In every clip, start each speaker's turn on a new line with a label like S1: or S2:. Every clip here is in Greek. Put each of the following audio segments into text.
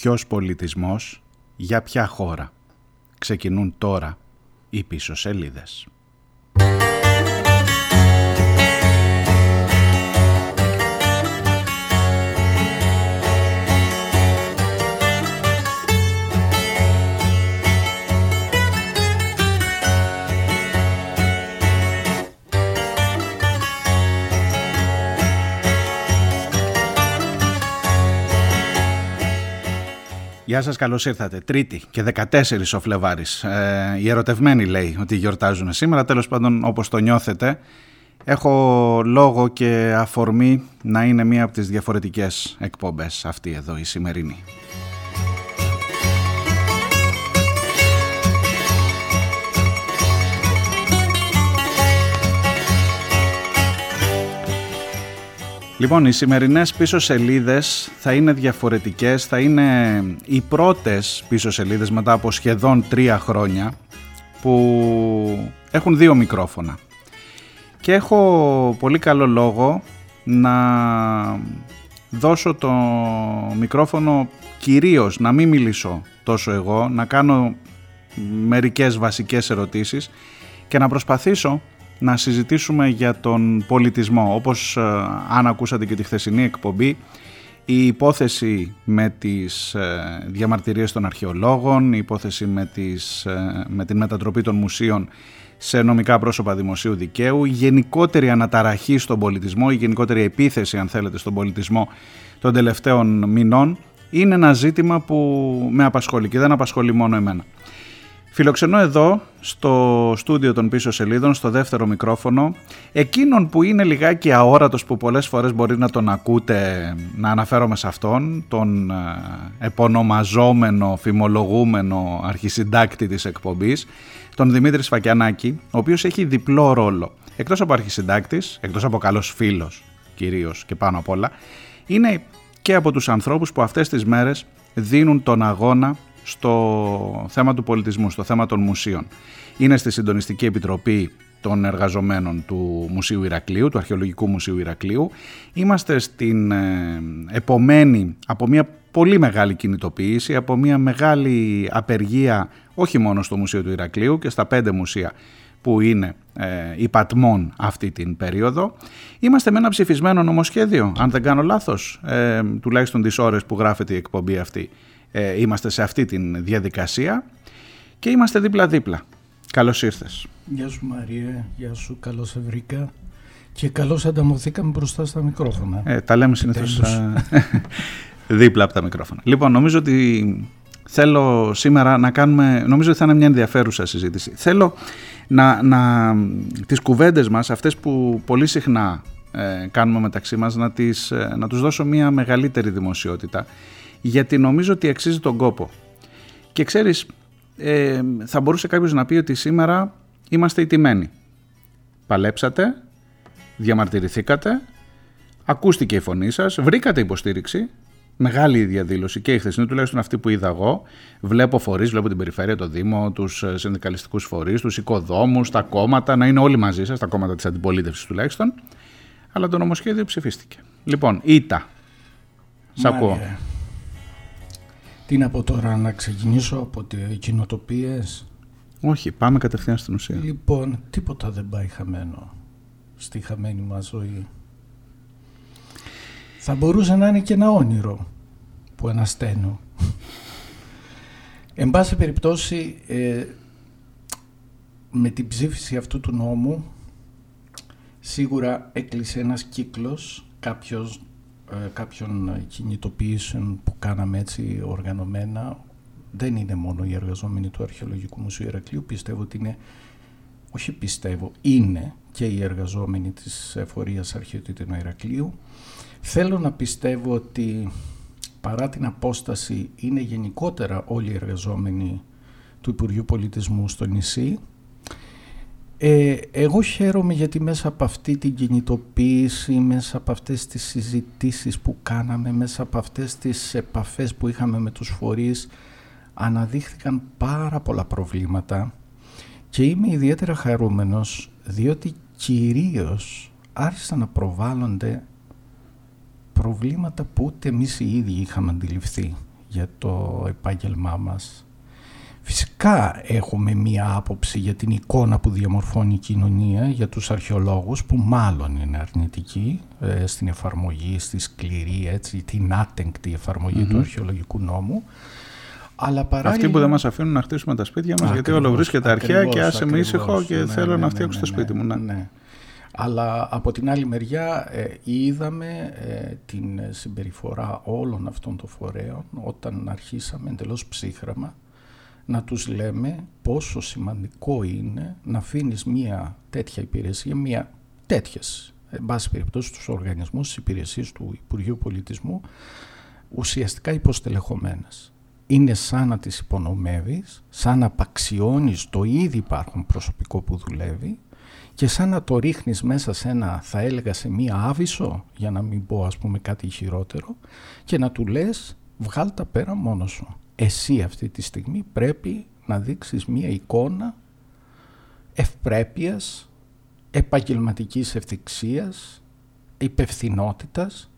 S1: ποιος πολιτισμός, για ποια χώρα. Ξεκινούν τώρα οι πίσω σελίδες. Γεια σας, καλώς ήρθατε. Τρίτη και 14 ο Φλεβάρης. Ε, οι ερωτευμένοι λέει ότι γιορτάζουν σήμερα. Τέλος πάντων, όπως το νιώθετε, έχω λόγο και αφορμή να είναι μία από τις διαφορετικές εκπομπές αυτή εδώ η σημερινή. Λοιπόν, οι σημερινές πίσω σελίδες θα είναι διαφορετικές, θα είναι οι πρώτες πίσω σελίδες μετά από σχεδόν τρία χρόνια που έχουν δύο μικρόφωνα. Και έχω πολύ καλό λόγο να δώσω το μικρόφωνο κυρίως να μην μιλήσω τόσο εγώ, να κάνω μερικές βασικές ερωτήσεις και να προσπαθήσω να συζητήσουμε για τον πολιτισμό. Όπως ε, αν ακούσατε και τη χθεσινή εκπομπή, η υπόθεση με τις ε, διαμαρτυρίες των αρχαιολόγων, η υπόθεση με, τις, ε, με την μετατροπή των μουσείων σε νομικά πρόσωπα δημοσίου δικαίου, η γενικότερη αναταραχή στον πολιτισμό, η γενικότερη επίθεση αν θέλετε στον πολιτισμό των τελευταίων μηνών είναι ένα ζήτημα που με απασχολεί και δεν απασχολεί μόνο εμένα. Φιλοξενώ εδώ στο στούντιο των πίσω σελίδων, στο δεύτερο μικρόφωνο, εκείνον που είναι λιγάκι αόρατος που πολλές φορές μπορεί να τον ακούτε να αναφέρομαι σε αυτόν, τον ε, επωνομαζόμενο, φημολογούμενο αρχισυντάκτη της εκπομπής, τον Δημήτρη Σφακιανάκη, ο οποίος έχει διπλό ρόλο. Εκτός από αρχισυντάκτης, εκτός από καλός φίλος κυρίως και πάνω απ' όλα, είναι και από τους ανθρώπους που αυτές τις μέρες δίνουν τον αγώνα στο θέμα του πολιτισμού, στο θέμα των μουσείων. Είναι στη Συντονιστική Επιτροπή των εργαζομένων του Μουσείου Ηρακλείου, του Αρχαιολογικού Μουσείου Ηρακλείου. Είμαστε στην ε, επομένη από μια πολύ μεγάλη κινητοποίηση, από μια μεγάλη απεργία όχι μόνο στο Μουσείο του Ηρακλείου και στα πέντε μουσεία που είναι ε, υπατμών αυτή την περίοδο. Είμαστε με ένα ψηφισμένο νομοσχέδιο, αν δεν κάνω λάθος, ε, τουλάχιστον τις ώρες που γράφεται η εκπομπή αυτή ε, είμαστε σε αυτή τη διαδικασία και είμαστε δίπλα-δίπλα. Καλώς ήρθες.
S2: Γεια σου Μαρία, γεια σου, καλώς σε βρήκα και καλώς ανταμωθήκαμε μπροστά στα μικρόφωνα.
S1: Ε, τα λέμε συνήθως δίπλα από τα μικρόφωνα. Λοιπόν, νομίζω ότι θέλω σήμερα να κάνουμε, νομίζω ότι θα είναι μια ενδιαφέρουσα συζήτηση. Θέλω να, να τις κουβέντες μας, αυτές που πολύ συχνά ε, κάνουμε μεταξύ μας, να, τις, ε, να τους δώσω μια μεγαλύτερη δημοσιότητα γιατί νομίζω ότι αξίζει τον κόπο. Και ξέρεις, ε, θα μπορούσε κάποιος να πει ότι σήμερα είμαστε ιτημένοι. Παλέψατε, διαμαρτυρηθήκατε, ακούστηκε η φωνή σας, βρήκατε υποστήριξη, μεγάλη η διαδήλωση και η χθεσινή, τουλάχιστον αυτή που είδα εγώ. Βλέπω φορείς, βλέπω την περιφέρεια, το Δήμο, τους ε, συνδικαλιστικούς φορείς, τους οικοδόμους, τα κόμματα, να είναι όλοι μαζί σας, τα κόμματα της αντιπολίτευσης τουλάχιστον. Αλλά το νομοσχέδιο ψηφίστηκε. Λοιπόν, ήττα. Σ' ακούω.
S2: Τι να πω τώρα, να ξεκινήσω από τι κοινοτοπίες;
S1: Όχι, πάμε κατευθείαν στην ουσία.
S2: Λοιπόν, τίποτα δεν πάει χαμένο στη χαμένη μας ζωή. Θα μπορούσε να είναι και ένα όνειρο που ανασταίνω. Εν πάση περιπτώσει, ε, με την ψήφιση αυτού του νόμου, σίγουρα έκλεισε ένας κύκλος, κάποιος ε, κάποιων κινητοποιήσεων που κάναμε έτσι οργανωμένα. Δεν είναι μόνο οι εργαζόμενοι του Αρχαιολογικού Μουσείου Ηρακλείου, πιστεύω ότι είναι, όχι πιστεύω, είναι και οι εργαζόμενοι της Εφορίας Αρχαιοτήτων Ηρακλείου. Θέλω να πιστεύω ότι παρά την απόσταση είναι γενικότερα όλοι οι εργαζόμενοι του Υπουργείου Πολιτισμού στο νησί ε, εγώ χαίρομαι γιατί μέσα από αυτή την κινητοποίηση, μέσα από αυτές τις συζητήσεις που κάναμε, μέσα από αυτές τις επαφές που είχαμε με τους φορείς, αναδείχθηκαν πάρα πολλά προβλήματα και είμαι ιδιαίτερα χαρούμενος διότι κυρίως άρχισαν να προβάλλονται προβλήματα που ούτε εμείς οι ίδιοι είχαμε αντιληφθεί. για το επάγγελμά μας. Φυσικά έχουμε μία άποψη για την εικόνα που διαμορφώνει η κοινωνία για τους αρχαιολόγους που μάλλον είναι αρνητική ε, στην εφαρμογή, στη σκληρή, έτσι, την άτεγκτη του αρχαιολογικού νόμου. Αλλά παράλληλα...
S1: Αυτοί που δεν μας αφήνουν να χτίσουμε τα σπίτια μας γιατί όλο βρίσκεται αρχαία και άσε με ήσυχο και ναι, θέλω ναι, να φτιάξω ναι, το σπίτι μου. Ναι.
S2: Αλλά από την άλλη μεριά ε, είδαμε ε, την συμπεριφορά όλων αυτών των φορέων όταν αρχίσαμε εντελώς ψύχραμα να τους λέμε πόσο σημαντικό είναι να αφήνεις μια τέτοια υπηρεσία, μια τέτοιες, εν πάση περιπτώσει τους οργανισμούς, τις υπηρεσίες του Υπουργείου Πολιτισμού, ουσιαστικά υποστελεχωμένες. Είναι σαν να τις υπονομεύεις, σαν να απαξιώνεις το ήδη υπάρχον προσωπικό που δουλεύει και σαν να το ρίχνεις μέσα σε ένα, θα έλεγα, σε μία άβυσο, για να μην πω ας πούμε κάτι χειρότερο, και να του λες βγάλ τα πέρα μόνος σου. Εσύ αυτή τη στιγμή πρέπει να δείξεις μία εικόνα ευπρέπειας, επαγγελματικής ευθυξίας, υπευθυνότητας,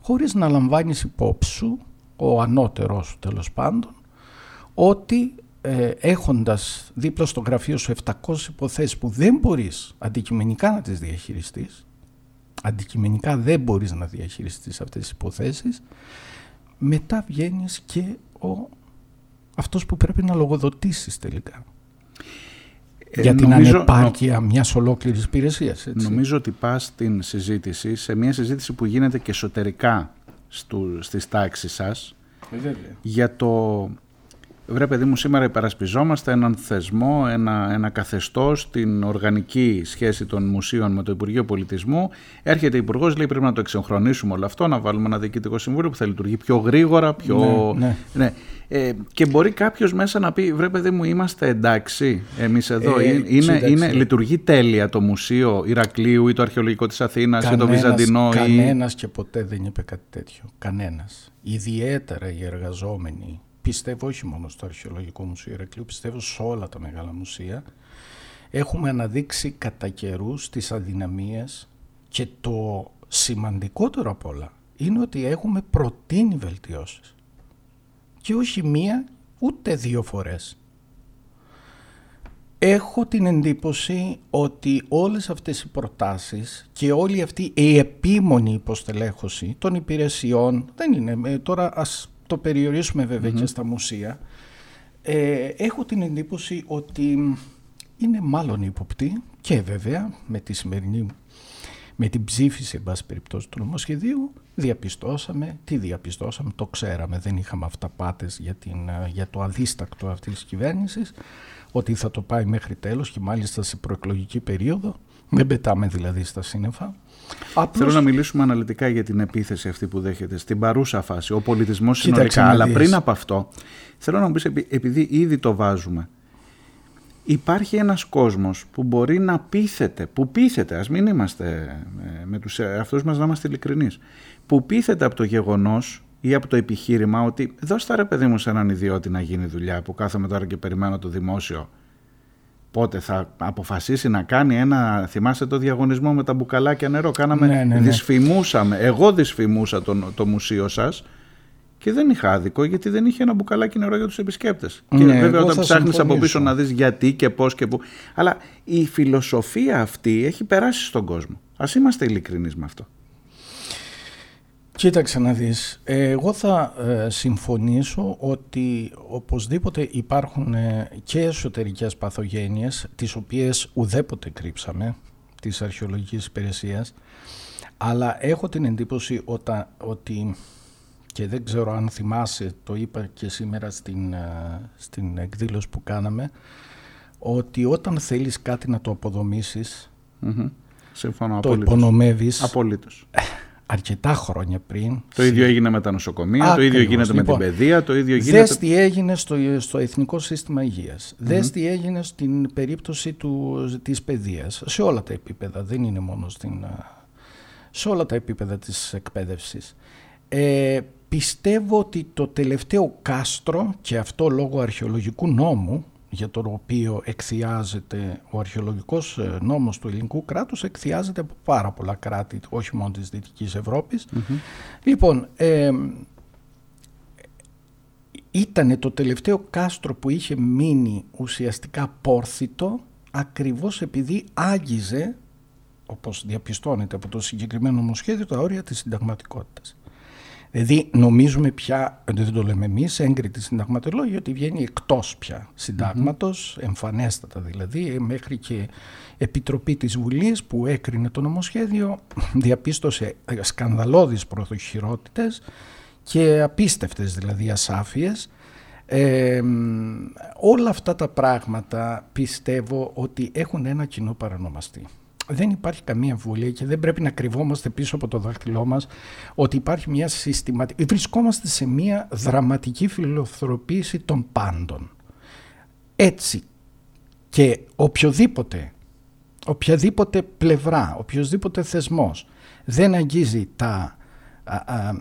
S2: χωρίς να λαμβάνεις υπόψη σου, ο ανώτερός σου τέλος πάντων, ότι ε, έχοντας δίπλα στο γραφείο σου 700 υποθέσεις που δεν μπορείς αντικειμενικά να τις διαχειριστείς, αντικειμενικά δεν μπορείς να διαχειριστείς αυτές τις υποθέσεις, μετά βγαίνεις και ο, αυτός που πρέπει να λογοδοτήσεις τελικά. Ε, για την νομίζω, ανεπάρκεια νο... μιας ολόκληρης υπηρεσίας.
S1: Νομίζω ότι πας στην συζήτηση, σε μια συζήτηση που γίνεται και εσωτερικά στου, στις τάξεις σας, ε, για το Βρε παιδί μου, σήμερα υπερασπιζόμαστε έναν θεσμό, ένα, ένα καθεστώς, την οργανική σχέση των μουσείων με το Υπουργείο Πολιτισμού. Έρχεται ο Υπουργός, λέει πρέπει να το εξυγχρονίσουμε όλο αυτό, να βάλουμε ένα διοικητικό συμβούλιο που θα λειτουργεί πιο γρήγορα, πιο... Ναι, ναι. ναι. Ε, και μπορεί κάποιος μέσα να πει, βρε παιδί μου, είμαστε εντάξει εμείς εδώ; Ε, είναι, είναι, λειτουργεί τέλεια το Μουσείο Ηρακλείου ή το Αρχαιολογικό της Αθήνας ή το Βυζαντινό.
S2: Κανένας ή... και ποτέ δεν είπε κάτι τέτοιο. Κανένας. Ιδιαίτερα οι εργαζόμενοι πιστεύω όχι μόνο στο Αρχαιολογικό Μουσείο Ηρακλείου, πιστεύω σε όλα τα μεγάλα μουσεία, έχουμε αναδείξει κατά καιρούς τις αδυναμίες και το σημαντικότερο απ' όλα είναι ότι έχουμε προτείνει βελτιώσεις. Και όχι μία ούτε δύο φορές. Έχω την εντύπωση ότι όλες αυτές οι προτάσεις και όλη αυτή η επίμονη υποστελέχωση των υπηρεσιών, δεν είναι, ε, τώρα ας το περιορίσουμε και στα μουσεία, ε, έχω την εντύπωση ότι είναι μάλλον υποπτή και βέβαια με τη σημερινή με την ψήφιση, εν πάση περιπτώσει, του νομοσχεδίου, διαπιστώσαμε, τι διαπιστώσαμε, το ξέραμε, δεν είχαμε αυταπάτες για, την, για το αδίστακτο αυτής της κυβέρνησης, ότι θα το πάει μέχρι τέλος και μάλιστα σε προεκλογική περίοδο, δεν πετάμε δηλαδή στα σύννεφα.
S1: Θέλω να μιλήσουμε αναλυτικά για την επίθεση αυτή που δέχεται στην παρούσα φάση, ο πολιτισμός συνολικά. Αλλά πριν από αυτό, θέλω να μου πεις, επειδή ήδη το βάζουμε, υπάρχει ένας κόσμος που μπορεί να πείθεται, που πείθεται, ας μην είμαστε ε, με τους εαυτούς μας να είμαστε ειλικρινείς, που πείθεται από το γεγονός ή από το επιχείρημα ότι δώστε ρε παιδί μου σε έναν ιδιώτη να γίνει δουλειά που κάθομαι τώρα και περιμένω το δημόσιο πότε θα αποφασίσει να κάνει ένα, θυμάστε το διαγωνισμό με τα μπουκαλάκια νερό, κάναμε, ναι, ναι, ναι. δυσφημούσαμε, εγώ δυσφημούσα το, το μουσείο σας και δεν είχα άδικο γιατί δεν είχε ένα μπουκαλάκι νερό για τους επισκέπτες. Ναι, και βέβαια όταν ψάχνεις από πίσω να δεις γιατί και πώς και πού. Αλλά η φιλοσοφία αυτή έχει περάσει στον κόσμο. Ας είμαστε ειλικρινείς με αυτό.
S2: Κοίταξε να δεις, εγώ θα ε, συμφωνήσω ότι οπωσδήποτε υπάρχουν ε, και εσωτερικές παθογένειες τις οποίες ουδέποτε κρύψαμε της αρχαιολογικής υπηρεσίας αλλά έχω την εντύπωση ότι και δεν ξέρω αν θυμάσαι, το είπα και σήμερα στην, ε, στην εκδήλωση που κάναμε ότι όταν θέλεις κάτι να το αποδομήσεις
S1: mm-hmm.
S2: το υπονομεύεις.
S1: Απολύτως
S2: αρκετά χρόνια πριν.
S1: Το ίδιο έγινε με τα νοσοκομεία, το ίδιο γίνεται με την λοιπόν, παιδεία, το ίδιο γίνεται...
S2: Δες τι έγινε στο, στο Εθνικό Σύστημα Υγείας, mm-hmm. δες τι έγινε στην περίπτωση του, της παιδείας, σε όλα τα επίπεδα, δεν είναι μόνο στην... σε όλα τα επίπεδα της εκπαίδευσης. Ε, πιστεύω ότι το τελευταίο κάστρο, και αυτό λόγω αρχαιολογικού νόμου, για το οποίο εκθιάζεται ο αρχαιολογικός ε, νόμος του ελληνικού κράτους εκθιάζεται από πάρα πολλά κράτη, όχι μόνο της Δυτικής Λοιπόν, ε, ήταν το τελευταίο κάστρο που είχε μείνει ουσιαστικά πόρθητο ακριβώς επειδή άγγιζε, όπως διαπιστώνεται από το συγκεκριμένο νομοσχέδιο, τα όρια της συνταγματικότητας. Δηλαδή νομίζουμε πια, δεν το λέμε εμείς, έγκριτη συνταγματολόγια, ότι βγαίνει εκτός πια συντάγματος, εμφανέστατα δηλαδή, μέχρι και επιτροπή της Βουλής που έκρινε το νομοσχέδιο, διαπίστωσε σκανδαλώδεις προδοχειρότητες και απίστευτες δηλαδή ασάφειες. Ε, όλα αυτά τα πράγματα πιστεύω ότι έχουν ένα κοινό παρανομαστή δεν υπάρχει καμία αμφιβολία και δεν πρέπει να κρυβόμαστε πίσω από το δάχτυλό μας ότι υπάρχει μια συστηματική... Βρισκόμαστε σε μια δραματική φιλοθροποίηση των πάντων. Έτσι και οποιοδήποτε, οποιαδήποτε πλευρά, οποιοδήποτε θεσμός δεν αγγίζει τα... Α,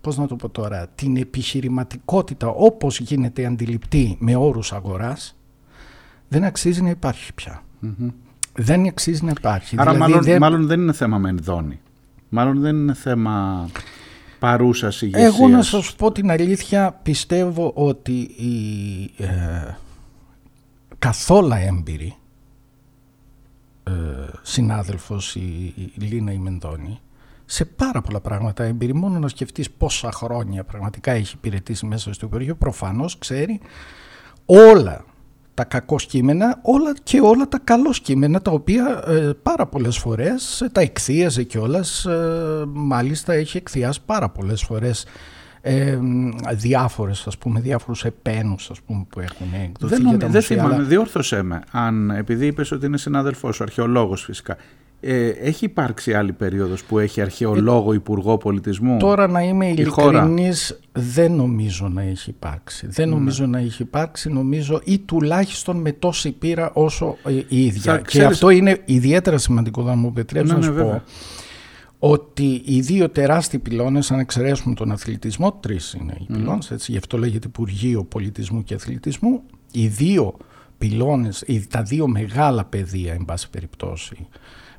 S2: πώς να το πω τώρα, την επιχειρηματικότητα όπως γίνεται αντιληπτή με όρους αγοράς, δεν αξίζει να υπάρχει πια δεν αξίζει να υπάρχει.
S1: Άρα δηλαδή μάλλον, δεν... μάλλον δεν είναι θέμα μενδώνη. Μάλλον δεν είναι θέμα παρούσας ηγεσίας.
S2: Εγώ να σας πω την αλήθεια πιστεύω ότι η ε, καθόλου έμπειρη ε, συνάδελφος η, η Λίνα Μενδώνη σε πάρα πολλά πράγματα έμπειρη μόνο να σκεφτείς πόσα χρόνια πραγματικά έχει υπηρετήσει μέσα στο Υπουργείο προφανώς ξέρει όλα τα κακό κείμενα όλα και όλα τα καλό κείμενα τα οποία ε, πάρα πολλές φορές ε, τα εκθίαζε κιόλας ε, μάλιστα έχει εκθιάσει πάρα πολλές φορές ε, διάφορες ας πούμε διάφορους επένους ας πούμε που έχουν εκδοθεί
S1: δεν, δεν θυμάμαι, αλλά... διόρθωσέ με αν επειδή είπες ότι είναι συνάδελφός αρχαιολόγος φυσικά ε, έχει υπάρξει άλλη περίοδος που έχει αρχαιολόγο υπουργό πολιτισμού;
S2: Τώρα να είμαι ειλικρινής δεν νομίζω να έχει υπάρξει. Δεν ναι. νομίζω να έχει υπάρξει νομίζω ή τουλάχιστον με τόση πείρα όσο η ίδια. Και αυτό είναι ιδιαίτερα σημαντικό να μου επιτρέψεις ναι, να σου ναι, πω ότι οι δύο τεράστιοι πυλώνες, αν εξαιρέσουμε τον αθλητισμό, τρεις είναι οι πυλώνες, έτσι, γι' αυτό λέγεται Υπουργείο Πολιτισμού και Αθλητισμού, οι δύο πυλώνες, τα δύο μεγάλα πεδία, εν πάση περιπτώσει,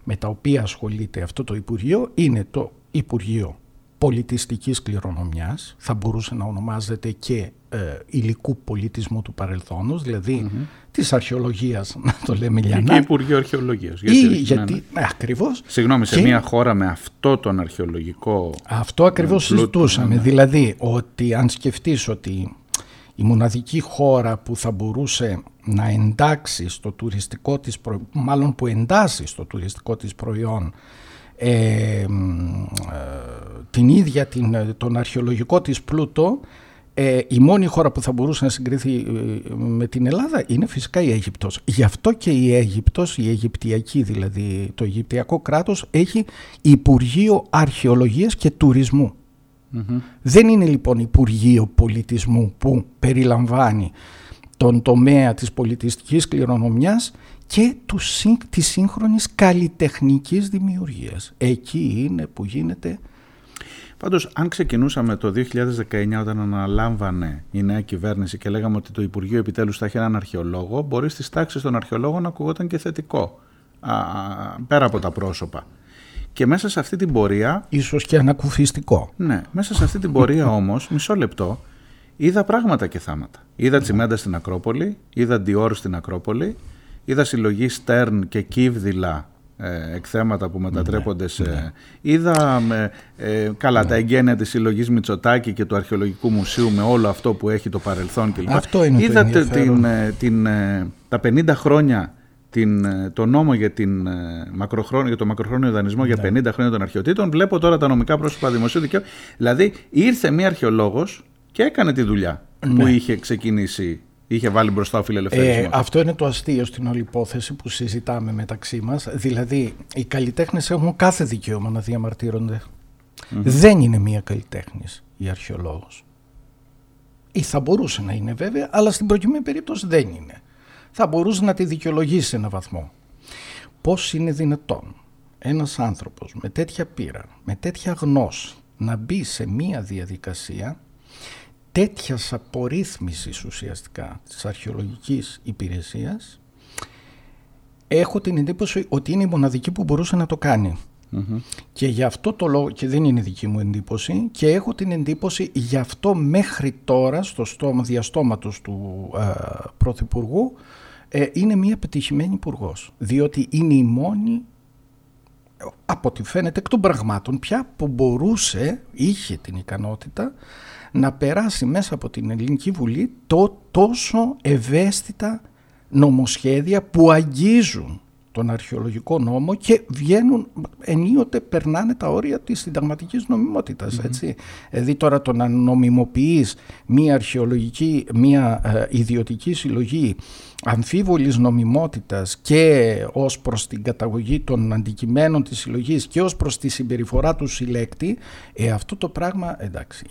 S2: με τα οποία ασχολείται αυτό το Υπουργείο είναι το Υπουργείο Πολιτιστικής Κληρονομιάς, θα μπορούσε να ονομάζεται και ε, υλικού πολιτισμού του παρελθόνος, δηλαδή mm-hmm. της αρχαιολογίας, να το λέμε λιανά.
S1: Και Υπουργείο Αρχαιολογίας.
S2: Γιατί, Ή, γιατί, ναι, ακριβώς.
S1: Συγγνώμη, σε μια χώρα με αυτό τον αρχαιολογικό
S2: Αυτό ακριβώς συζητούσαμε, ναι. δηλαδή ότι αν σκεφτείς ότι η μοναδική χώρα που θα μπορούσε να εντάξει στο τουριστικό της προ... μάλλον που εντάσσει στο τουριστικό της προϊόν ε, ε, την ίδια την, τον αρχαιολογικό της πλούτο ε, η μόνη χώρα που θα μπορούσε να συγκριθεί ε, με την Ελλάδα είναι φυσικά η Αίγυπτος. Γι' αυτό και η Αίγυπτος, η Αιγυπτιακή δηλαδή, το Αιγυπτιακό κράτος έχει Υπουργείο Αρχαιολογίας και Τουρισμού. Δεν είναι λοιπόν Υπουργείο Πολιτισμού που περιλαμβάνει τον τομέα της πολιτιστικής κληρονομιάς και του, της σύγχρονης καλλιτεχνικής δημιουργίας. Εκεί είναι που γίνεται...
S1: Πάντως, αν ξεκινούσαμε το 2019 όταν αναλάμβανε η νέα κυβέρνηση και λέγαμε ότι το Υπουργείο επιτέλους θα έχει έναν αρχαιολόγο, μπορεί στις τάξεις των αρχαιολόγων να ακουγόταν και θετικό, α, πέρα από τα πρόσωπα. Και μέσα σε αυτή την πορεία...
S2: Ίσως και ανακουφιστικό.
S1: Ναι, μέσα σε αυτή την πορεία όμως, μισό λεπτό, είδα πράγματα και θάματα. Είδα τσιμέντα στην Ακρόπολη, είδα Ντιόρ στην Ακρόπολη, είδα συλλογή Στέρν και Κύβδηλα ε, εκθέματα που μετατρέπονται σε... Ναι. Είδα με, ε, καλά τα εγγένεια της συλλογής Μητσοτάκη και του Αρχαιολογικού Μουσείου με όλο αυτό που έχει το παρελθόν κλπ.
S2: Αυτό είναι
S1: Είδα
S2: το
S1: την, ε, την, τα 50 χρόνια την, το νόμο για, την, μακροχρόνιο, για το μακροχρόνιο δανεισμό για 50 ναι. χρόνια των αρχαιοτήτων. Βλέπω τώρα τα νομικά πρόσωπα δημοσίου δικαίου. Δηλαδή ήρθε μία αρχαιολόγος και έκανε τη δουλειά που ναι. είχε ξεκινήσει, είχε βάλει μπροστά ο φιλελευθερισμός.
S2: Ε, αυτό είναι το αστείο στην όλη υπόθεση που συζητάμε μεταξύ μας. Δηλαδή, οι καλλιτέχνες έχουν κάθε δικαίωμα να διαμαρτυρονται Δεν είναι μία καλλιτέχνης η αρχαιολόγος. Ή θα μπορούσε να είναι βέβαια, αλλά στην προκειμένη περίπτωση δεν είναι. Θα μπορούσε να τη δικαιολογήσει σε έναν βαθμό. Πώς είναι δυνατόν ένας άνθρωπος με τέτοια πείρα, με τέτοια γνώση να μπει σε μία διαδικασία τέτοιας απορρίθμισης ουσιαστικά της αρχαιολογικής υπηρεσίας έχω την εντύπωση ότι είναι η μοναδική που μπορούσε να το κάνει. Και γι' αυτό το λόγο, και δεν είναι δική μου εντύπωση, και έχω την εντύπωση γι' αυτό μέχρι τώρα στο στόμα, διαστόματος του ε, Πρωθυπουργού ε, είναι μια πετυχημένη υπουργός. Διότι είναι η μόνη από ό,τι φαίνεται εκ των πραγμάτων πια που μπορούσε, είχε την ικανότητα να περάσει μέσα από την Ελληνική Βουλή το τόσο ευαίσθητα νομοσχέδια που αγγίζουν τον αρχαιολογικό νόμο και βγαίνουν ενίοτε περνάνε τα όρια της συνταγματικής νομιμότητας έτσι. Δηλαδή τώρα το να νομιμοποιείς μία αρχαιολογική, μία ε, ιδιωτική συλλογή αμφίβολης νομιμότητας και ως προς την καταγωγή των αντικειμένων της συλλογής και ως προς τη συμπεριφορά του συλλέκτη ε, αυτό το πράγμα εντάξει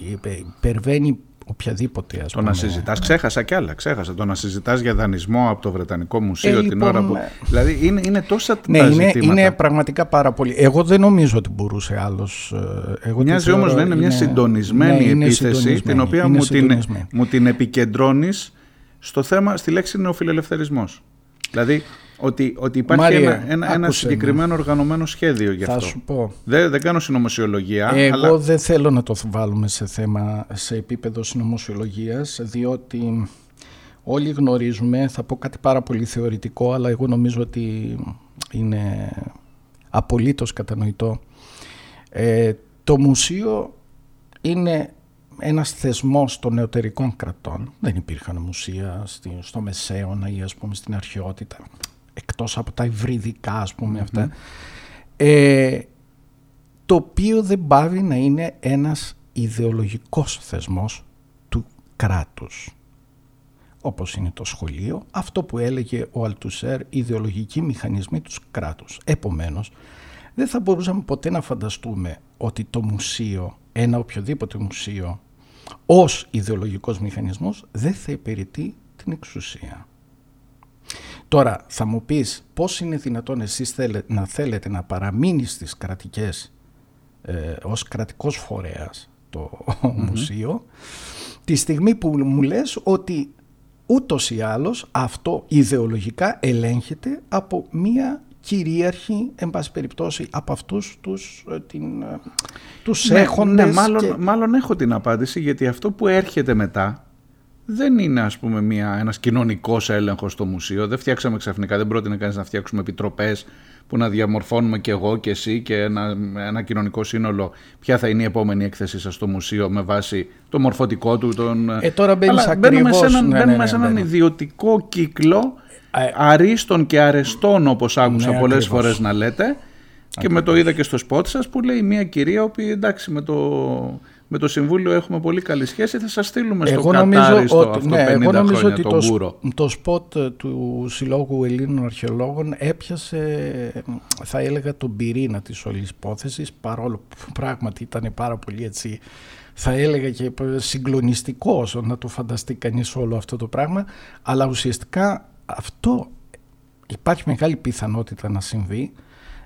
S2: υπερβαίνει οποιαδήποτε ας
S1: Το να συζητάς, ξέχασα κι άλλα. Ξέχασα το να συζητάς για δανεισμό από το Βρετανικό Μουσείο ε, την λοιπόν, ώρα που. Ε, δηλαδή είναι, είναι τόσα
S2: ναι,
S1: τα
S2: είναι,
S1: ζητήματα.
S2: Είναι πραγματικά πάρα πολύ. Εγώ δεν νομίζω ότι μπορούσε άλλος.
S1: Ε, Μοιάζει όμως να είναι μια συντονισμένη ναι, επίθεση την οποία μου την, μου την επικεντρώνεις στο θέμα, στη λέξη νεοφιλελευθερισμός. Δηλαδή ότι, ότι υπάρχει Μάρια, ένα, ένα, συγκεκριμένο οργανωμένο σχέδιο γι' αυτό.
S2: Θα σου πω.
S1: Δεν, δεν κάνω συνωμοσιολογία.
S2: Εγώ αλλά... δεν θέλω να το βάλουμε σε θέμα, σε επίπεδο συνωμοσιολογίας, διότι όλοι γνωρίζουμε, θα πω κάτι πάρα πολύ θεωρητικό, αλλά εγώ νομίζω ότι είναι απολύτως κατανοητό. Ε, το μουσείο είναι ένας θεσμός των νεωτερικών κρατών. Δεν υπήρχαν μουσεία στο Μεσαίωνα ή ας πούμε στην αρχαιότητα εκτός από τα υβριδικά ας πούμε αυτά, ε, το οποίο δεν πάβει να είναι ένας ιδεολογικός θεσμός του κράτους. Όπως είναι το σχολείο, αυτό που έλεγε ο Αλτουσέρ, ιδεολογικοί μηχανισμοί τους κράτους. Επομένως, δεν θα μπορούσαμε ποτέ να φανταστούμε ότι το μουσείο, ένα οποιοδήποτε μουσείο, ως ιδεολογικός μηχανισμός δεν θα υπηρετεί την εξουσία. Τώρα θα μου πεις πώς είναι δυνατόν εσείς να θέλετε να παραμείνει στις κρατικές ε, ως κρατικός φορέας το μουσείο τη στιγμή που μου λες ότι ούτως ή άλλως αυτό ιδεολογικά ελέγχεται από μία κυρίαρχη, εν πάση περιπτώσει, από αυτούς τους, ε, την, ε, τους ναι, έχοντες.
S1: Ναι, μάλλον, μάλλον έχω την απάντηση γιατί αυτό που έρχεται μετά δεν είναι ας πούμε μια, ένας κοινωνικός έλεγχος στο μουσείο. Δεν φτιάξαμε ξαφνικά, δεν πρότεινε κανείς να φτιάξουμε επιτροπές που να διαμορφώνουμε και εγώ και εσύ και ένα, ένα κοινωνικό σύνολο ποια θα είναι η επόμενη έκθεση σας στο μουσείο με βάση το μορφωτικό του. Τον...
S2: Ε, τώρα μπαίνεις Αλλά μπαίνουμε
S1: σε έναν, ναι, ναι, ναι, σε έναν ιδιωτικό κύκλο ε, αρίστων και αρεστών όπως άκουσα ναι, πολλές φορές να λέτε. Και με το είδα και στο σπότ σας που λέει μια κυρία που εντάξει με το με το Συμβούλιο έχουμε πολύ καλή σχέση, θα σας στείλουμε στο εγώ κατάριστο ότι, αυτό ναι, 50 εγώ νομίζω χρόνια ότι
S2: το, το σποτ του Συλλόγου Ελλήνων Αρχαιολόγων έπιασε, θα έλεγα, τον πυρήνα της όλης υπόθεσης, παρόλο που πράγματι ήταν πάρα πολύ έτσι, θα έλεγα και συγκλονιστικό να το φανταστεί κανείς όλο αυτό το πράγμα, αλλά ουσιαστικά αυτό υπάρχει μεγάλη πιθανότητα να συμβεί,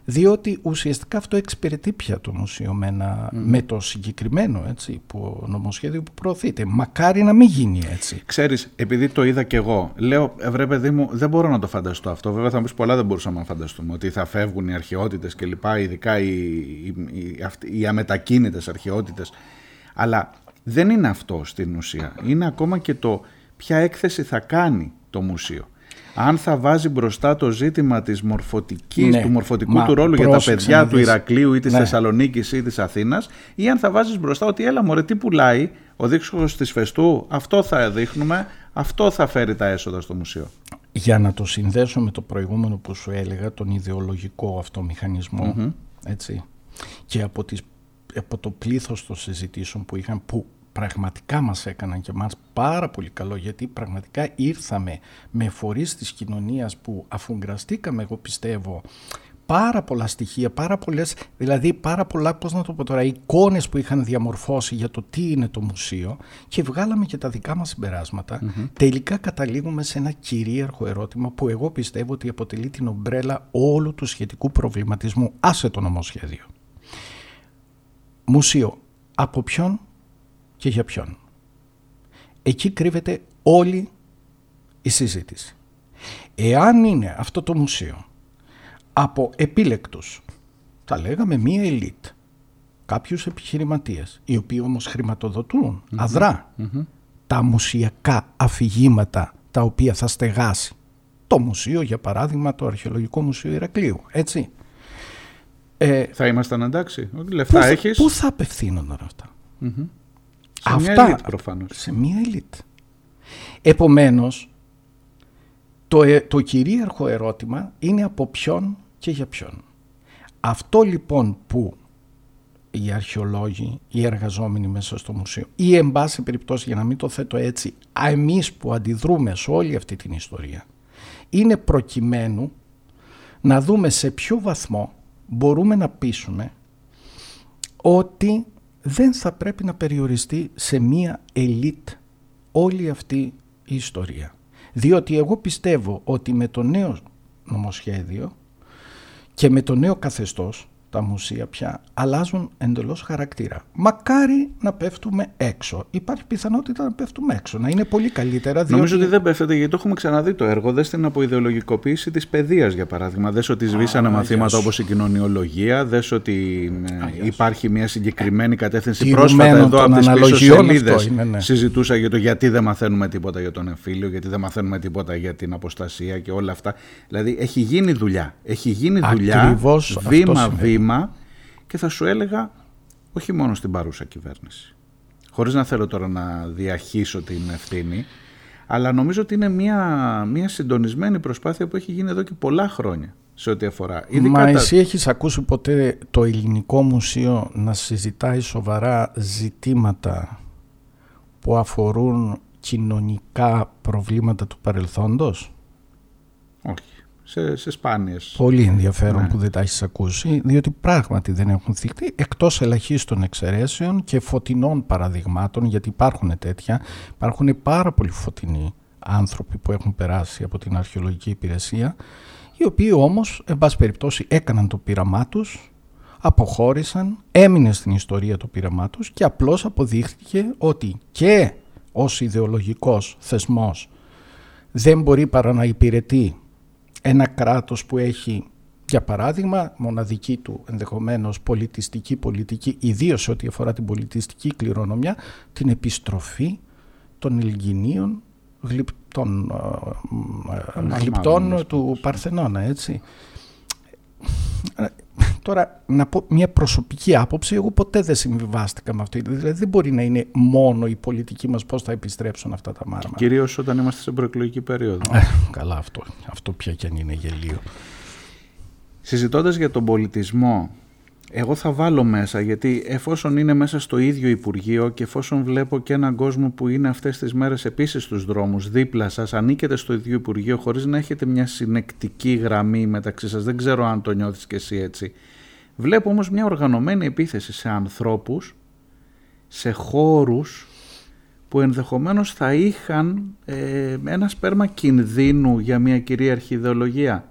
S2: διότι ουσιαστικά αυτό εξυπηρετεί πια το μουσείο με, το συγκεκριμένο έτσι, που, νομοσχέδιο που προωθείται. Μακάρι να μην γίνει έτσι.
S1: Ξέρεις, επειδή το είδα και εγώ, λέω, βρε παιδί μου, δεν μπορώ να το φανταστώ αυτό. Βέβαια θα μου πεις πολλά δεν μπορούσαμε να φανταστούμε, ότι θα φεύγουν οι αρχαιότητες κλπ, ειδικά οι, οι, οι, οι αμετακίνητες αρχαιότητες. Αλλά δεν είναι αυτό στην ουσία. Είναι ακόμα και το ποια έκθεση θα κάνει το μουσείο αν θα βάζει μπροστά το ζήτημα της μορφωτικής, ναι, του μορφωτικού του ρόλου για τα παιδιά του Ηρακλείου ή της ναι. Θεσσαλονίκης ή της Αθήνας ή αν θα βάζεις μπροστά ότι έλα μωρέ τι πουλάει ο δείξος της Φεστού, αυτό θα δείχνουμε, αυτό θα φέρει τα έσοδα στο μουσείο.
S2: Για να το συνδέσω με το προηγούμενο που σου έλεγα, τον ιδεολογικό αυτό έτσι, και από, τις, από το πλήθος των συζητήσεων που είχαν, που πραγματικά μας έκαναν και μας πάρα πολύ καλό γιατί πραγματικά ήρθαμε με φορείς της κοινωνίας που αφουγκραστήκαμε εγώ πιστεύω πάρα πολλά στοιχεία, πάρα πολλές, δηλαδή πάρα πολλά, πώς να το πω τώρα, εικόνες που είχαν διαμορφώσει για το τι είναι το μουσείο και βγάλαμε και τα δικά μας συμπεράσματα. Τελικά καταλήγουμε σε ένα κυρίαρχο ερώτημα που εγώ πιστεύω ότι αποτελεί την ομπρέλα όλου του σχετικού προβληματισμού. Άσε το νομοσχέδιο. Μουσείο. Από ποιον και για ποιον; Εκεί κρύβεται όλη η συζήτηση. Εάν είναι αυτό το μουσείο από επίλεκτους θα λέγαμε μία ελίτ. Κάποιους επιχειρηματίες, οι οποίοι όμως χρηματοδοτούν αδρά τα μουσιακά αφηγήματα τα οποία θα στεγάσει το μουσείο, για παράδειγμα, το Αρχαιολογικό Μουσείο Ηρακλείου, έτσι.
S1: Ε, θα ήμασταν εντάξει, λεφτά
S2: πού,
S1: έχεις.
S2: Πού θα απευθύνονταν αυτά;
S1: Mm-hmm.
S2: Σε αυτά, μια ελίτ προφανώς. Σε μια ελίτ. Επομένως, το, ε, το κυρίαρχο ερώτημα είναι από ποιον και για ποιον. Αυτό λοιπόν που οι αρχαιολόγοι, οι εργαζόμενοι μέσα στο μουσείο ή εν πάση περιπτώσει για να μην το θέτω έτσι, εμείς που αντιδρούμε σε όλη αυτή την ιστορία είναι προκειμένου να δούμε σε ποιο βαθμό μπορούμε να πείσουμε ότι δεν θα πρέπει να περιοριστεί σε μία ελίτ όλη αυτή η ιστορία. Διότι εγώ πιστεύω ότι με το νέο νομοσχέδιο και με το νέο καθεστώς τα μουσεία πια αλλάζουν εντελώς χαρακτήρα. Μακάρι να πέφτουμε έξω. Υπάρχει πιθανότητα να πέφτουμε έξω, να είναι πολύ καλύτερα. Διότι...
S1: Νομίζω ότι δεν πέφτεται γιατί το έχουμε ξαναδεί το έργο. Δες την αποειδεολογικοποίηση της παιδείας για παράδειγμα. Δες ότι σβήσανε μαθήματα όπως η κοινωνιολογία. Δες ότι ε, υπάρχει μια συγκεκριμένη κατεύθυνση. Πρόσφατα εδώ από τις πίσω σελίδες ναι. συζητούσα για το γιατί δεν μαθαίνουμε τίποτα για τον εμφύλιο, γιατί δεν μαθαίνουμε τίποτα για την αποστασία και όλα αυτά. Δηλαδή έχει γίνει δουλειά. Έχει γίνει δουλειά βήμα-βήμα και θα σου έλεγα όχι μόνο στην παρούσα κυβέρνηση. Χωρίς να θέλω τώρα να διαχύσω την ευθύνη, αλλά νομίζω ότι είναι μια, μια συντονισμένη προσπάθεια που έχει γίνει εδώ και πολλά χρόνια σε ό,τι αφορά.
S2: Μα εσύ έχεις ακούσει ποτέ το Ελληνικό Μουσείο να συζητάει σοβαρά ζητήματα που αφορούν κοινωνικά προβλήματα του παρελθόντος;
S1: Όχι σε, σε σπάνιες.
S2: Πολύ ενδιαφέρον ναι. που δεν τα έχεις ακούσει, διότι πράγματι δεν έχουν θυχτεί, εκτός ελαχίστων εξαιρέσεων και φωτεινών παραδειγμάτων, γιατί υπάρχουν τέτοια, υπάρχουν πάρα πολύ φωτεινοί άνθρωποι που έχουν περάσει από την αρχαιολογική υπηρεσία, οι οποίοι όμως, εν πάση περιπτώσει, έκαναν το πείραμά τους, αποχώρησαν, έμεινε στην ιστορία το πείραμά τους και απλώς αποδείχθηκε ότι και ως ιδεολογικός θεσμός δεν μπορεί παρά να υπηρετεί ένα κράτος που έχει για παράδειγμα μοναδική του ενδεχομένως πολιτιστική πολιτική ιδίως ό,τι αφορά την πολιτιστική κληρονομιά την επιστροφή των Ελληνίων των γλυπτών του Παρθενώνα έτσι Τώρα, να πω μια προσωπική άποψη, εγώ ποτέ δεν συμβιβάστηκα με αυτή. Δηλαδή, δεν μπορεί να είναι μόνο η πολιτική μας πώς θα επιστρέψουν αυτά τα μάρμαρα.
S1: Κυρίως όταν είμαστε σε προεκλογική περίοδο.
S2: Ε, καλά, αυτό. Αυτό πια και αν είναι γελίο.
S1: Συζητώντας για τον πολιτισμό, εγώ θα βάλω μέσα γιατί εφόσον είναι μέσα στο ίδιο Υπουργείο και εφόσον βλέπω και έναν κόσμο που είναι αυτές τις μέρες επίσης στους δρόμους δίπλα σας, ανήκετε στο ίδιο Υπουργείο χωρίς να έχετε μια συνεκτική γραμμή μεταξύ σας, δεν ξέρω αν το νιώθεις και εσύ έτσι. Βλέπω όμως μια οργανωμένη επίθεση σε ανθρώπους, σε χώρους που ενδεχομένως θα είχαν ε, ένα σπέρμα κινδύνου για μια κυρίαρχη ιδεολογία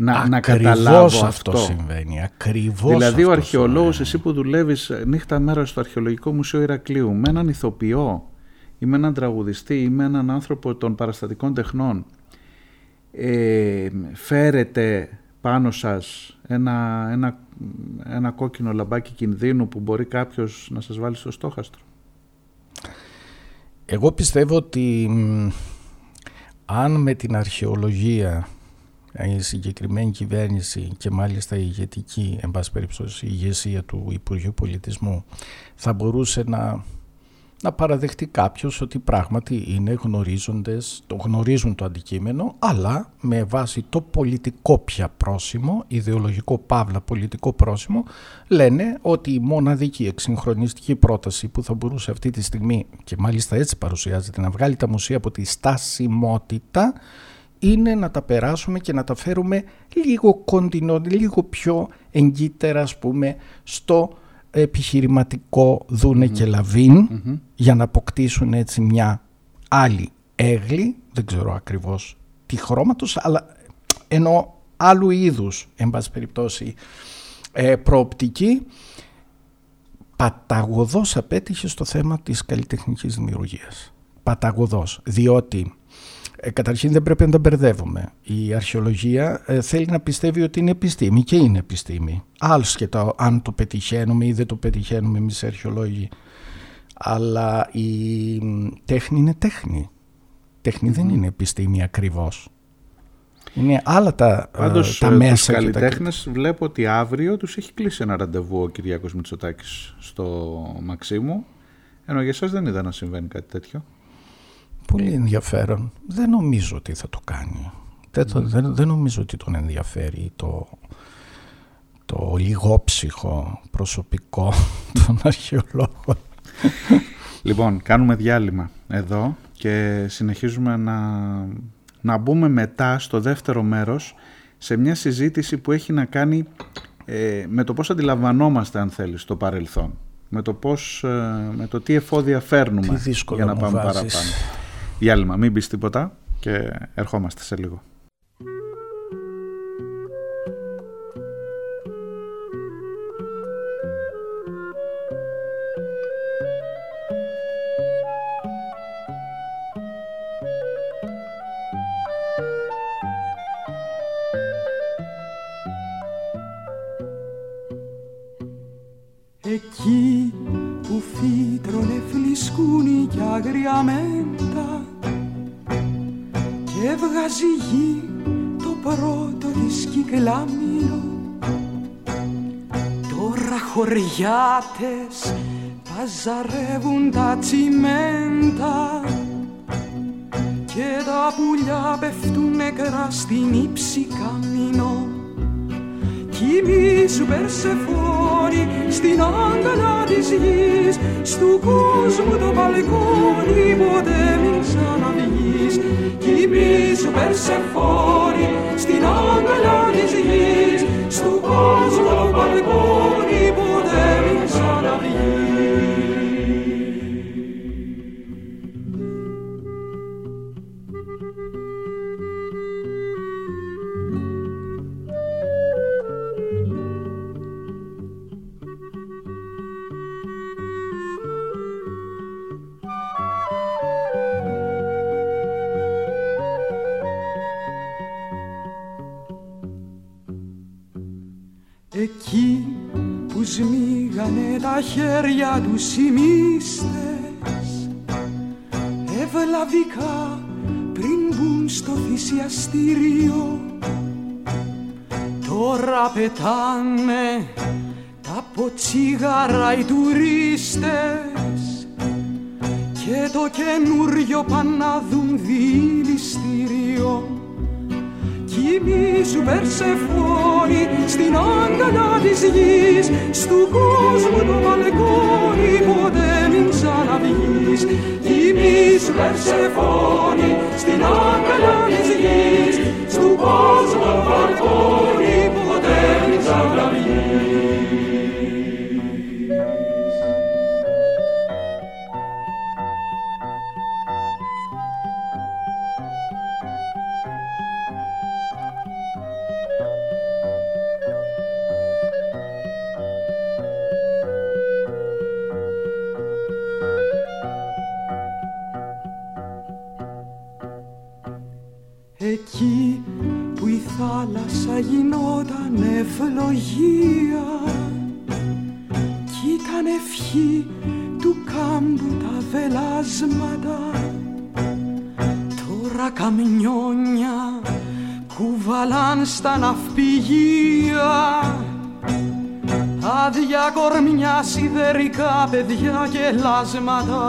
S1: να, να καταλάβω αυτό.
S2: συμβαίνει. Ακριβώς
S1: δηλαδή
S2: ο
S1: αρχαιολόγος, εσύ που δουλεύεις νύχτα μέρα στο Αρχαιολογικό Μουσείο Ηρακλείου με έναν ηθοποιό ή με έναν τραγουδιστή ή με έναν άνθρωπο των παραστατικών τεχνών ε, φέρετε πάνω σας ένα, ένα, ένα κόκκινο λαμπάκι κινδύνου που μπορεί κάποιος να σας βάλει στο στόχαστρο;
S2: Εγώ πιστεύω ότι αν με την αρχαιολογία η συγκεκριμένη κυβέρνηση και μάλιστα η ηγετική, εν πάση περιπτώσει η ηγεσία του Υπουργείου Πολιτισμού θα μπορούσε να, να παραδεχτεί κάποιος ότι πράγματι είναι γνωρίζοντες, το γνωρίζουν το αντικείμενο αλλά με βάση το πολιτικό πια πρόσημο, ιδεολογικό παύλα πολιτικό πρόσημο λένε ότι η μοναδική εξυγχρονιστική πρόταση που θα μπορούσε αυτή τη στιγμή και μάλιστα έτσι παρουσιάζεται να βγάλει τα μουσεία από τη στασιμότητα είναι να τα περάσουμε και να τα φέρουμε λίγο κοντινό, λίγο πιο εγκύτερα ας πούμε στο επιχειρηματικό δούνε και λαβίν για να αποκτήσουν έτσι μια άλλη έγλη, δεν ξέρω ακριβώς τι χρώματος, αλλά ενώ άλλου είδους, εν πάση περιπτώσει, ε, προοπτική, παταγωδός απέτυχε στο θέμα της καλλιτεχνικής δημιουργίας. Παταγωδός, διότι Ε, καταρχήν δεν πρέπει να τα μπερδεύουμε. Η αρχαιολογία ε, θέλει να πιστεύει ότι είναι επιστήμη και είναι επιστήμη. Άλσχετα αν το πετυχαίνουμε ή δεν το πετυχαίνουμε εμείς αρχαιολόγοι. Αλλά η τέχνη είναι τέχνη. Τέχνη δεν είναι επιστήμη ακριβώς. Είναι άλλα τα,
S1: ε, Πάντως, τα μέσα. Τους καλλιτέχνες τα... βλέπω ότι αύριο τους έχει κλείσει ένα ραντεβού ο Κυριάκος Μητσοτάκης στο Μαξίμου. Ενώ για εσάς δεν είδα να συμβαίνει κάτι τέτοιο.
S2: Πολύ ενδιαφέρον. Δεν νομίζω ότι θα το κάνει. Δεν, δεν, δεν νομίζω ότι τον ενδιαφέρει το, το λιγόψυχο προσωπικό των αρχαιολόγων.
S1: Λοιπόν, κάνουμε διάλειμμα εδώ και συνεχίζουμε να, να μπούμε μετά στο δεύτερο μέρος σε μια συζήτηση που έχει να κάνει ε, με το πώς αντιλαμβανόμαστε αν θέλεις το παρελθόν. Με το, πώς, ε, με το τι εφόδια φέρνουμε για να πάμε βάζεις. παραπάνω. Διάλειμμα, μην πεις τίποτα και ερχόμαστε σε λίγο.
S3: Εκεί που φύτρωνε φλισκούνι κι αγριαμέντα και έβγαζε γη το πρώτο της κυκλάμινο τώρα χωριάτες παζαρεύουν τα τσιμέντα και τα πουλιά πέφτουν νεκρά στην ύψη καμίνο Κοιμήσου Περσεφόνη στην άγκαλα της γης Στου κόσμου το μπαλκόνι ποτέ μην ξαναβγείς Κοιμήσου Περσεφόνη στην άγκαλα της γης Στου κόσμου το μπαλκόνι ποτέ μην ξαναβγείς πετάνε τα ποτσίγαρα οι τουρίστες και το καινούριο πάνε να δουν δηληστήριο Κοιμήσου Περσεφόνη στην άγκαλα της γης Στου κόσμου το μπαλκόνι ποτέ μην ξαναβγείς. Κοιμήσου Περσεφόνη στην άγκαλα της γης Στου κόσμου το μπαλκόνι ποτέ ναυπηγεία άδεια κορμιά σιδερικά παιδιά και λάσματα.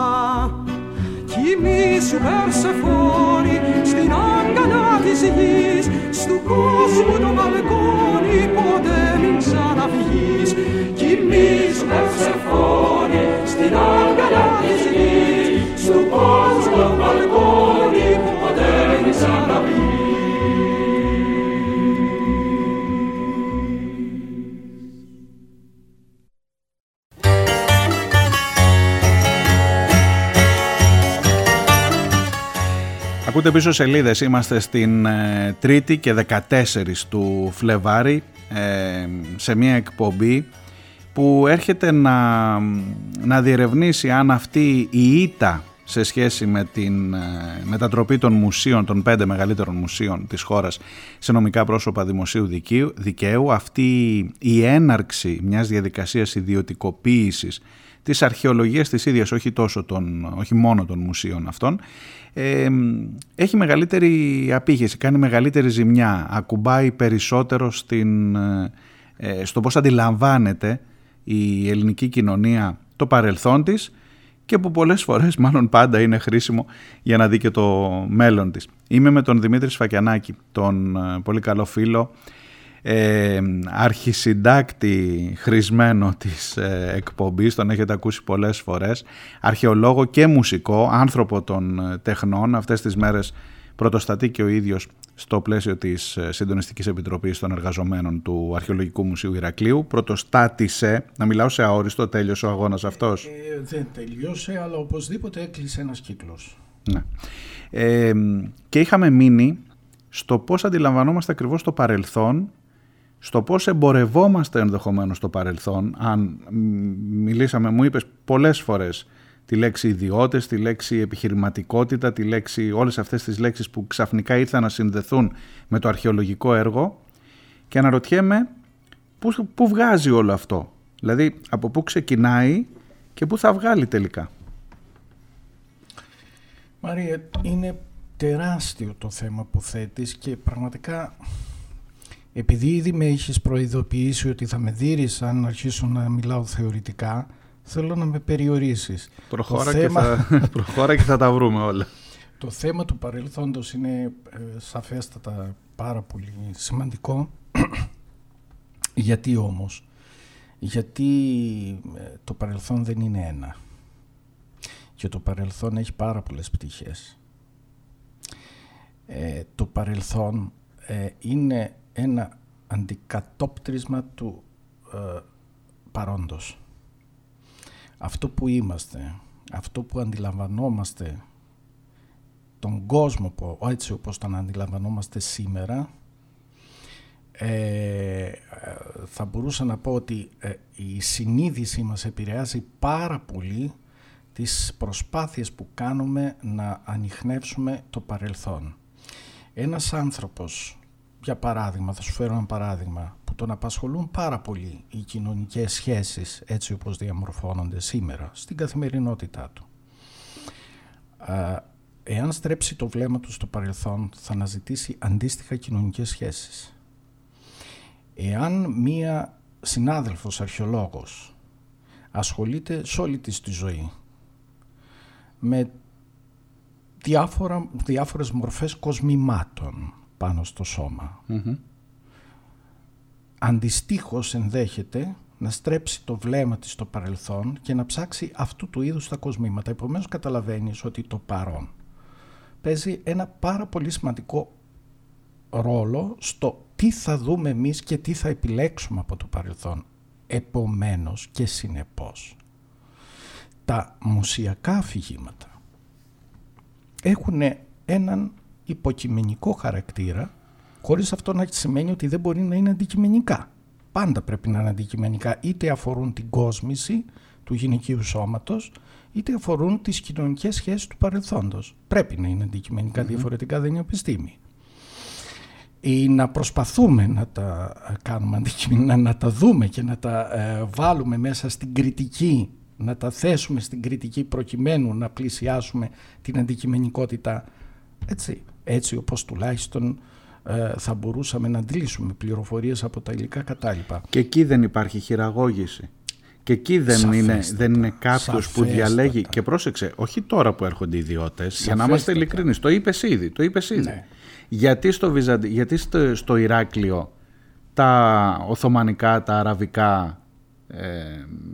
S3: Κοιμήσου Περσεφόνη στην άγκαλα της γης. Στου κόσμου το μπαλκόνι ποτέ μην ξαναβγείς κοιμήσου Περσεφόνη στην άγκαλα της γης. Στου κόσμου
S1: Ακούτε πίσω σελίδες. Είμαστε στην ε, Τρίτη και 14 του Φλεβάρι ε, σε μια εκπομπή που έρχεται να, να διερευνήσει αν αυτή η ήττα σε σχέση με την ε, μετατροπή των μουσείων, των πέντε μεγαλύτερων μουσείων της χώρας σε νομικά πρόσωπα δημοσίου δικαίου, δικαίου. Αυτή η έναρξη μιας διαδικασίας ιδιωτικοποίησης της αρχαιολογίας της ίδιας, όχι, τόσο των, όχι μόνο των μουσείων αυτών, ε, έχει μεγαλύτερη απήχηση, κάνει μεγαλύτερη ζημιά, ακουμπάει περισσότερο στην, ε, στο πώς αντιλαμβάνεται η ελληνική κοινωνία το παρελθόν της και που πολλές φορές μάλλον πάντα είναι χρήσιμο για να δει και το μέλλον της. Είμαι με τον Δημήτρη Σφακιανάκη, τον ε, πολύ καλό φίλο, ε, αρχισυντάκτη χρησμένο της ε, εκπομπής, τον έχετε ακούσει πολλές φορές, αρχαιολόγο και μουσικό, άνθρωπο των ε, τεχνών, αυτές τις μέρες πρωτοστατεί και ο ίδιος στο πλαίσιο της ε, Συντονιστικής Επιτροπής των Εργαζομένων του Αρχαιολογικού Μουσείου Ηρακλείου. Πρωτοστάτησε, να μιλάω σε αόριστο, τέλειωσε ο αγώνας αυτός;
S2: Ε, δεν τελειώσε, αλλά οπωσδήποτε έκλεισε ένας κύκλος.
S1: Ναι. Ε, και είχαμε μείνει στο πώς αντιλαμβανόμαστε ακριβώς το παρελθόν, στο πώς εμπορευόμαστε ενδεχομένως στο παρελθόν. Αν μιλήσαμε, μου είπες πολλές φορές τη λέξη ιδιώτες, τη λέξη επιχειρηματικότητα, τη λέξη, όλες αυτές τις λέξεις που ξαφνικά ήρθαν να συνδεθούν με το αρχαιολογικό έργο και αναρωτιέμαι πού, πού βγάζει όλο αυτό; Δηλαδή από πού ξεκινάει και πού θα βγάλει τελικά;
S2: Μαρία, είναι τεράστιο το θέμα που θέτεις και πραγματικά επειδή ήδη με έχεις προειδοποιήσει ότι θα με δείρεις αν αρχίσω να μιλάω θεωρητικά θέλω να με περιορίσεις.
S1: Προχώρα, και, θα, προχώρα και θα τα βρούμε όλα.
S2: Το θέμα του παρελθόντος είναι ε, σαφέστατα πάρα πολύ σημαντικό. Γιατί όμως; Γιατί ε, το παρελθόν δεν είναι ένα. Και το παρελθόν έχει πάρα πολλές πτυχές. Ε, το παρελθόν είναι ένα αντικατόπτρισμα του παρόντος αυτό που είμαστε, αυτό που αντιλαμβανόμαστε τον κόσμο που, έτσι όπως τον αντιλαμβανόμαστε σήμερα ε, θα μπορούσα να πω ότι ε, η συνείδηση μας επηρεάζει πάρα πολύ τις προσπάθειες που κάνουμε να ανοιχνεύσουμε το παρελθόν. Ένας άνθρωπος, για παράδειγμα, θα σου φέρω ένα παράδειγμα, τον απασχολούν πάρα πολύ οι κοινωνικές σχέσεις έτσι όπως διαμορφώνονται σήμερα στην καθημερινότητά του. Εάν στρέψει το βλέμμα του στο παρελθόν θα αναζητήσει αντίστοιχα κοινωνικές σχέσεις. Εάν μία συνάδελφος αρχαιολόγος ασχολείται σε όλη της τη ζωή με διάφορα, διάφορες μορφές κοσμημάτων πάνω στο σωμα αντιστοίχως ενδέχεται να στρέψει το βλέμμα της στο παρελθόν και να ψάξει αυτού του είδους τα κοσμήματα. Επομένως καταλαβαίνεις ότι το παρόν παίζει ένα πάρα πολύ σημαντικό ρόλο στο τι θα δούμε εμείς και τι θα επιλέξουμε από το παρελθόν. Επομένως και συνεπώς τα μουσιακά αφηγήματα έχουν έναν υποκειμενικό χαρακτήρα Χωρίς αυτό να σημαίνει ότι δεν μπορεί να είναι αντικειμενικά. Πάντα πρέπει να είναι αντικειμενικά, είτε αφορούν την κόσμηση του γυναικείου σώματος, είτε αφορούν τις κοινωνικές σχέσεις του παρελθόντος. Πρέπει να είναι διαφορετικά δεν είναι επιστήμη. Ή να προσπαθούμε να τα κάνουμε αντικειμενικά, να τα δούμε και να τα ε, βάλουμε μέσα στην κριτική, να τα θέσουμε στην κριτική προκειμένου να πλησιάσουμε την αντικειμενικότητα έτσι, έτσι όπως τουλάχιστον ε, θα μπορούσαμε να αντλήσουμε πληροφορίες από τα υλικά κατάλοιπα.
S1: Και εκεί δεν υπάρχει χειραγώγηση. Και εκεί δεν είναι, δεν είναι κάποιος που διαλέγει. Και πρόσεξε, όχι τώρα που έρχονται οι ιδιώτες, για να είμαστε ειλικρινείς. Το είπες ήδη. Το είπες ήδη. Ναι. Γιατί, στο, γιατί στο, στο Ηράκλειο τα Οθωμανικά, τα Αραβικά ε,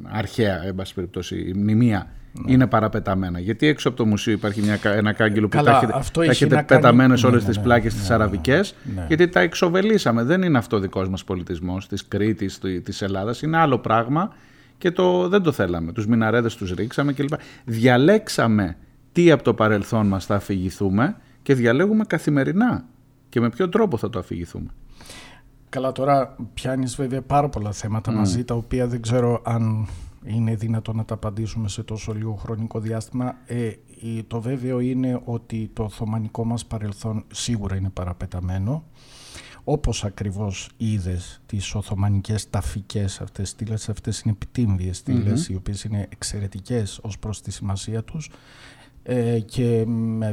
S1: αρχαία, εν πάση περιπτώσει, μνημεία ναι. είναι παραπεταμένα. Γιατί έξω από το μουσείο υπάρχει μια, ένα κάγκελο που τα έχετε, έχετε πεταμένες όλες ναι, τις ναι, πλάκες ναι, τις αραβικές, γιατί τα εξοβελήσαμε. Δεν είναι αυτό δικός μας πολιτισμός, της Κρήτης, της Ελλάδας, είναι άλλο πράγμα και το, δεν το θέλαμε. Τους μιναρέδες τους ρίξαμε κλπ. Διαλέξαμε τι από το παρελθόν μας θα αφηγηθούμε και διαλέγουμε καθημερινά και με ποιο τρόπο θα το αφηγηθούμε.
S2: Καλά τώρα πιάνεις βέβαια πάρα πολλά θέματα μαζί τα οποία δεν ξέρω αν είναι δυνατόν να τα απαντήσουμε σε τόσο λίγο χρονικό διάστημα. Ε, το βέβαιο είναι ότι το Οθωμανικό μας παρελθόν σίγουρα είναι παραπεταμένο. Όπως ακριβώς είδες τις Οθωμανικές ταφικές αυτές στήλες, αυτές είναι επιτύμβιες οι οποίες είναι εξαιρετικές ως προς τη σημασία τους ε, και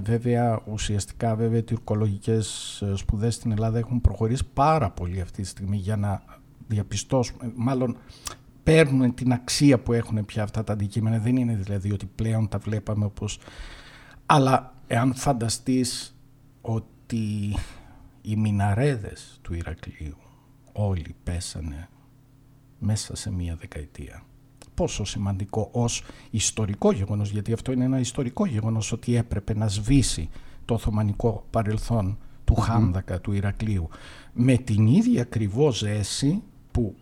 S2: βέβαια ουσιαστικά βέβαια οι τουρκολογικές ε, σπουδές στην Ελλάδα έχουν προχωρήσει πάρα πολύ αυτή τη στιγμή για να διαπιστώσουμε, μάλλον παίρνουν την αξία που έχουν πια αυτά τα αντικείμενα. Δεν είναι δηλαδή ότι πλέον τα βλέπαμε όπως... Αλλά εάν φανταστείς ότι οι μιναρέδες του Ηρακλείου όλοι πέσανε μέσα σε μία δεκαετία. Πόσο σημαντικό ως ιστορικό γεγονός, γιατί αυτό είναι ένα ιστορικό γεγονός ότι έπρεπε να σβήσει το Οθωμανικό παρελθόν του Χάμδακα, του Ηρακλείου, με την ίδια ακριβώς ζέση που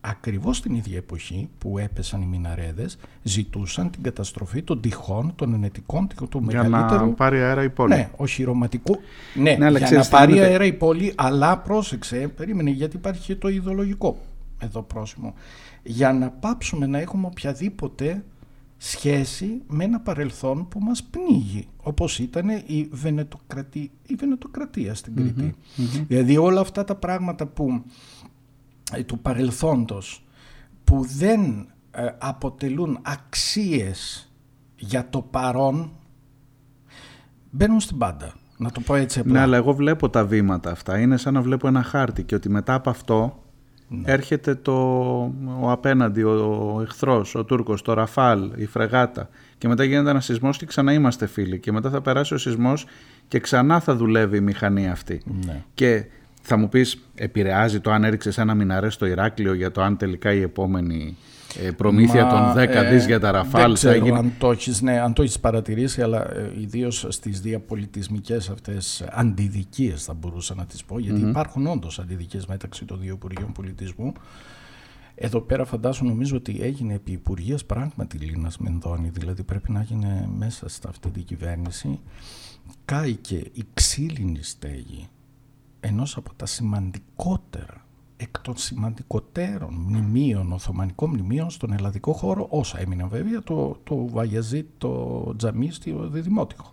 S2: ακριβώς την ίδια εποχή που έπεσαν οι μιναρέδες ζητούσαν την καταστροφή των τυχών, των ενετικών, του
S1: για μεγαλύτερου... να πάρει αέρα η πόλη.
S2: Ναι, οχυρωματικού. Ναι, ναι για να πάρει αέρα η πόλη, αλλά πρόσεξε, περίμενε γιατί υπάρχει και το ιδεολογικό εδώ πρόσημο. Για να πάψουμε να έχουμε οποιαδήποτε σχέση με ένα παρελθόν που μας πνίγει όπως ήταν η, Βενετοκρατία, η Βενετοκρατία στην κρητη Δηλαδή όλα αυτά τα πράγματα που ε, του παρελθόντος που δεν ε, αποτελούν αξίες για το παρόν μπαίνουν στην πάντα. Να το πω έτσι απλά.
S1: Ναι, αλλά εγώ βλέπω τα βήματα αυτά. Είναι σαν να βλέπω ένα χάρτη και ότι μετά από αυτό ναι. έρχεται το, ο απέναντι, ο, ο εχθρός, ο Τούρκος, το Ραφάλ, η Φρεγάτα και μετά γίνεται ένας σεισμός και ξανά είμαστε φίλοι και μετά θα περάσει ο σεισμός και ξανά θα δουλεύει η μηχανή αυτή.
S2: Ναι.
S1: Και θα μου πεις, επηρεάζει το αν έριξες ένα μηναρέ στο Ηράκλειο για το αν τελικά η επόμενη ε, προμήθεια Μα, των 10 ε, δις για τα Ραφάλ δεν
S2: ξέρω γίνει... αν, το έχεις, ναι, αν το έχεις παρατηρήσει αλλά ε, ιδίως στις διαπολιτισμικές αυτές αντιδικίες θα μπορούσα να τις πω γιατί υπάρχουν όντως αντιδικίες μεταξύ των δύο Υπουργείων Πολιτισμού. Εδώ πέρα φαντάσου νομίζω ότι έγινε επί Υπουργείας πράγματι Λίνας Μενδώνη δηλαδή πρέπει να γίνει μέσα σε αυτή την κυβέρνηση. Κάηκε η ξύλινη στέγη ενός από τα σημαντικότερα εκ των σημαντικότερων μνημείων, Οθωμανικών μνημείων στον ελλαδικό χώρο, όσα έμειναν βέβαια, το, το Βαγιαζί, το Τζαμί στο διδημοτικο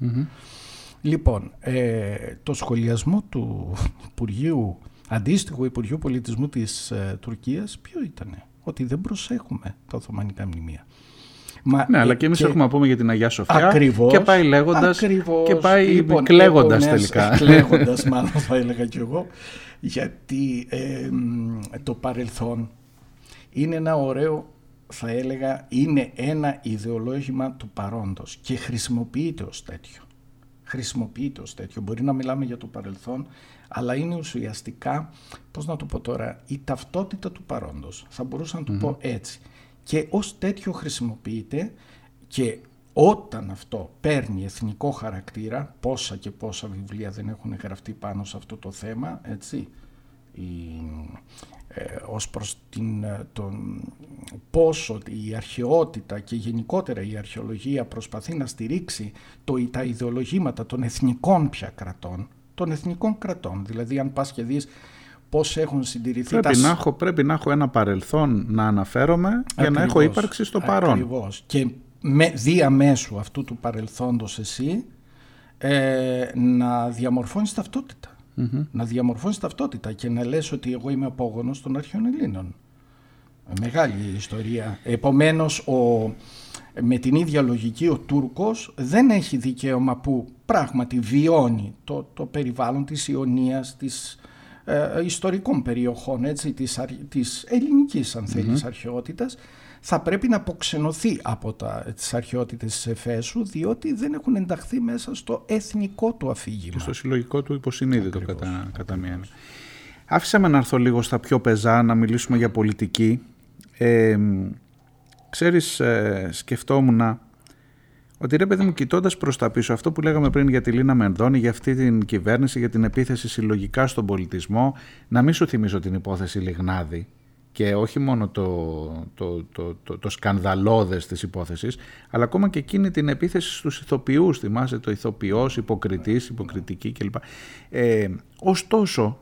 S2: Λοιπόν, ε, το σχολιασμό του Υπουργείου, αντίστοιχου Υπουργείου Πολιτισμού της ε, Τουρκίας, ποιο ήταν, ότι δεν προσέχουμε τα Οθωμανικά μνημεία.
S1: Μα, ναι, αλλά και εμείς έχουμε να πούμε για την Αγία Σοφιά.
S2: Ακριβώς,
S1: και πάει λέγοντας. Και πάει λοιπόν, κλαίγοντας τελικά.
S2: Κλαίγοντας, μάλλον θα έλεγα κι εγώ. Γιατί το παρελθόν είναι ένα ωραίο, θα έλεγα, είναι ένα ιδεολόγημα του παρόντος και χρησιμοποιείται ως τέτοιο. Χρησιμοποιείται ως τέτοιο. Μπορεί να μιλάμε για το παρελθόν, αλλά είναι ουσιαστικά, πώς να το πω τώρα, η ταυτότητα του παρόντος. Θα μπορούσα να το πω έτσι και ως τέτοιο χρησιμοποιείται και όταν αυτό παίρνει εθνικό χαρακτήρα, πόσα και πόσα βιβλία δεν έχουν γραφτεί πάνω σε αυτό το θέμα, έτσι, η, ε, ως προς την, ε, τον, πόσο η αρχαιότητα και γενικότερα η αρχαιολογία προσπαθεί να στηρίξει το, τα ιδεολογήματα των εθνικών πια κρατών, των εθνικών κρατών. Δηλαδή αν πας και δεις πώς έχουν συντηρηθεί
S1: πρέπει τα... Να έχω, πρέπει να έχω ένα παρελθόν να αναφέρομαι για να έχω ύπαρξη στο παρόν.
S2: Ακριβώς. Και με, διαμέσου αυτού του παρελθόντος εσύ ε, να διαμορφώνεις ταυτότητα. Να διαμορφώνεις ταυτότητα και να λες ότι εγώ είμαι απόγονος των αρχαίων Ελλήνων. Μεγάλη ιστορία. Επομένως ο, με την ίδια λογική ο Τούρκος δεν έχει δικαίωμα που πράγματι βιώνει το, το περιβάλλον της Ιωνίας, της ε, ιστορικών περιοχών έτσι, της, της ελληνικής αν θέλεις mm-hmm. αρχαιότητας θα πρέπει να αποξενωθεί από τα, τις αρχαιότητες της Εφέσου διότι δεν έχουν ενταχθεί μέσα στο εθνικό του αφήγημα. Και
S1: στο συλλογικό του υποσυνείδητο κατά, κατά μία. Άφησα με να έρθω λίγο στα πιο πεζά να μιλήσουμε για πολιτική. Ε, ξέρεις, ε, σκεφτόμουν ότι ρε παιδί μου, κοιτώντας προς τα πίσω, αυτό που λέγαμε πριν για τη Λίνα Μενδώνη, για αυτή την κυβέρνηση, για την επίθεση συλλογικά στον πολιτισμό, να μην σου θυμίσω την υπόθεση Λιγνάδη και όχι μόνο το, το, το, το, το σκανδαλώδες της υπόθεσης, αλλά ακόμα και εκείνη την επίθεση στους ηθοποιούς, θυμάσαι το ηθοποιός, υποκριτής, υποκριτική κλπ. Ε, ωστόσο,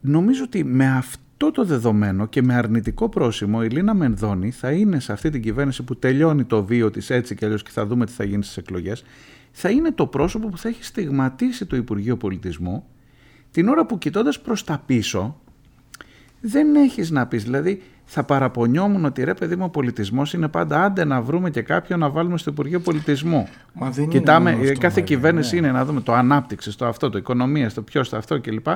S1: νομίζω ότι με αυτή αυτό το δεδομένο και με αρνητικό πρόσημο η Λίνα Μενδώνη θα είναι σε αυτή την κυβέρνηση που τελειώνει το βίο της έτσι και αλλιώς και θα δούμε τι θα γίνει στις εκλογές θα είναι το πρόσωπο που θα έχει στιγματίσει το Υπουργείο Πολιτισμού την ώρα που κοιτώντας προς τα πίσω δεν έχεις να πεις δηλαδή θα παραπονιόμουν ότι ρε παιδί μου ο πολιτισμός είναι πάντα άντε να βρούμε και κάποιον να βάλουμε στο Υπουργείο Πολιτισμού.
S2: Μα δεν
S1: Κοιτάμε,
S2: είναι αυτό,
S1: κάθε
S2: βέβαια,
S1: κυβέρνηση
S2: ναι.
S1: είναι να δούμε το ανάπτυξη, το αυτό, το οικονομία, το ποιος, το αυτό κλπ.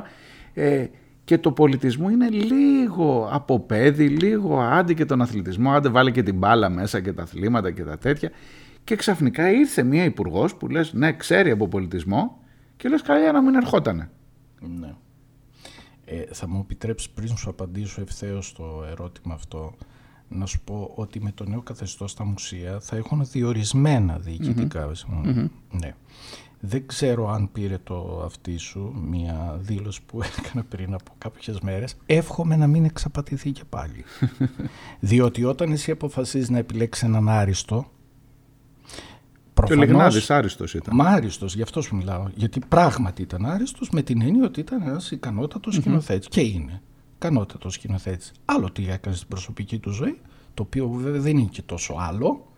S1: Ε, και το πολιτισμό είναι λίγο από παιδί, λίγο άντι και τον αθλητισμό, άντε βάλει και την μπάλα μέσα και τα αθλήματα και τα τέτοια. Και ξαφνικά ήρθε μια υπουργός που λες ναι ξέρει από πολιτισμό και λες καλά να μην ερχότανε.
S2: Ναι. Ε, θα μου επιτρέψεις πριν σου απαντήσω ευθέως στο ερώτημα αυτό να σου πω ότι με το νέο καθεστώς στα μουσεία θα έχουν διορισμένα διοικητικά. Ναι. Δεν ξέρω αν πήρε το αυτή σου μια δήλωση που έκανα πριν από κάποιες μέρες. Εύχομαι να μην εξαπατηθεί και πάλι. Διότι όταν εσύ αποφασίζεις να επιλέξεις έναν άριστο
S1: Και ο Λιγνάδης άριστος ήταν.
S2: Μα άριστος, γι' αυτό σου μιλάω. Γιατί πράγματι ήταν άριστος με την έννοια ότι ήταν ένας ικανότατος σκηνοθέτης. Και είναι ικανότατος σκηνοθέτης. Άλλο τι έκανε στην προσωπική του ζωή, το οποίο βέβαια δεν είναι και τόσο άλλο.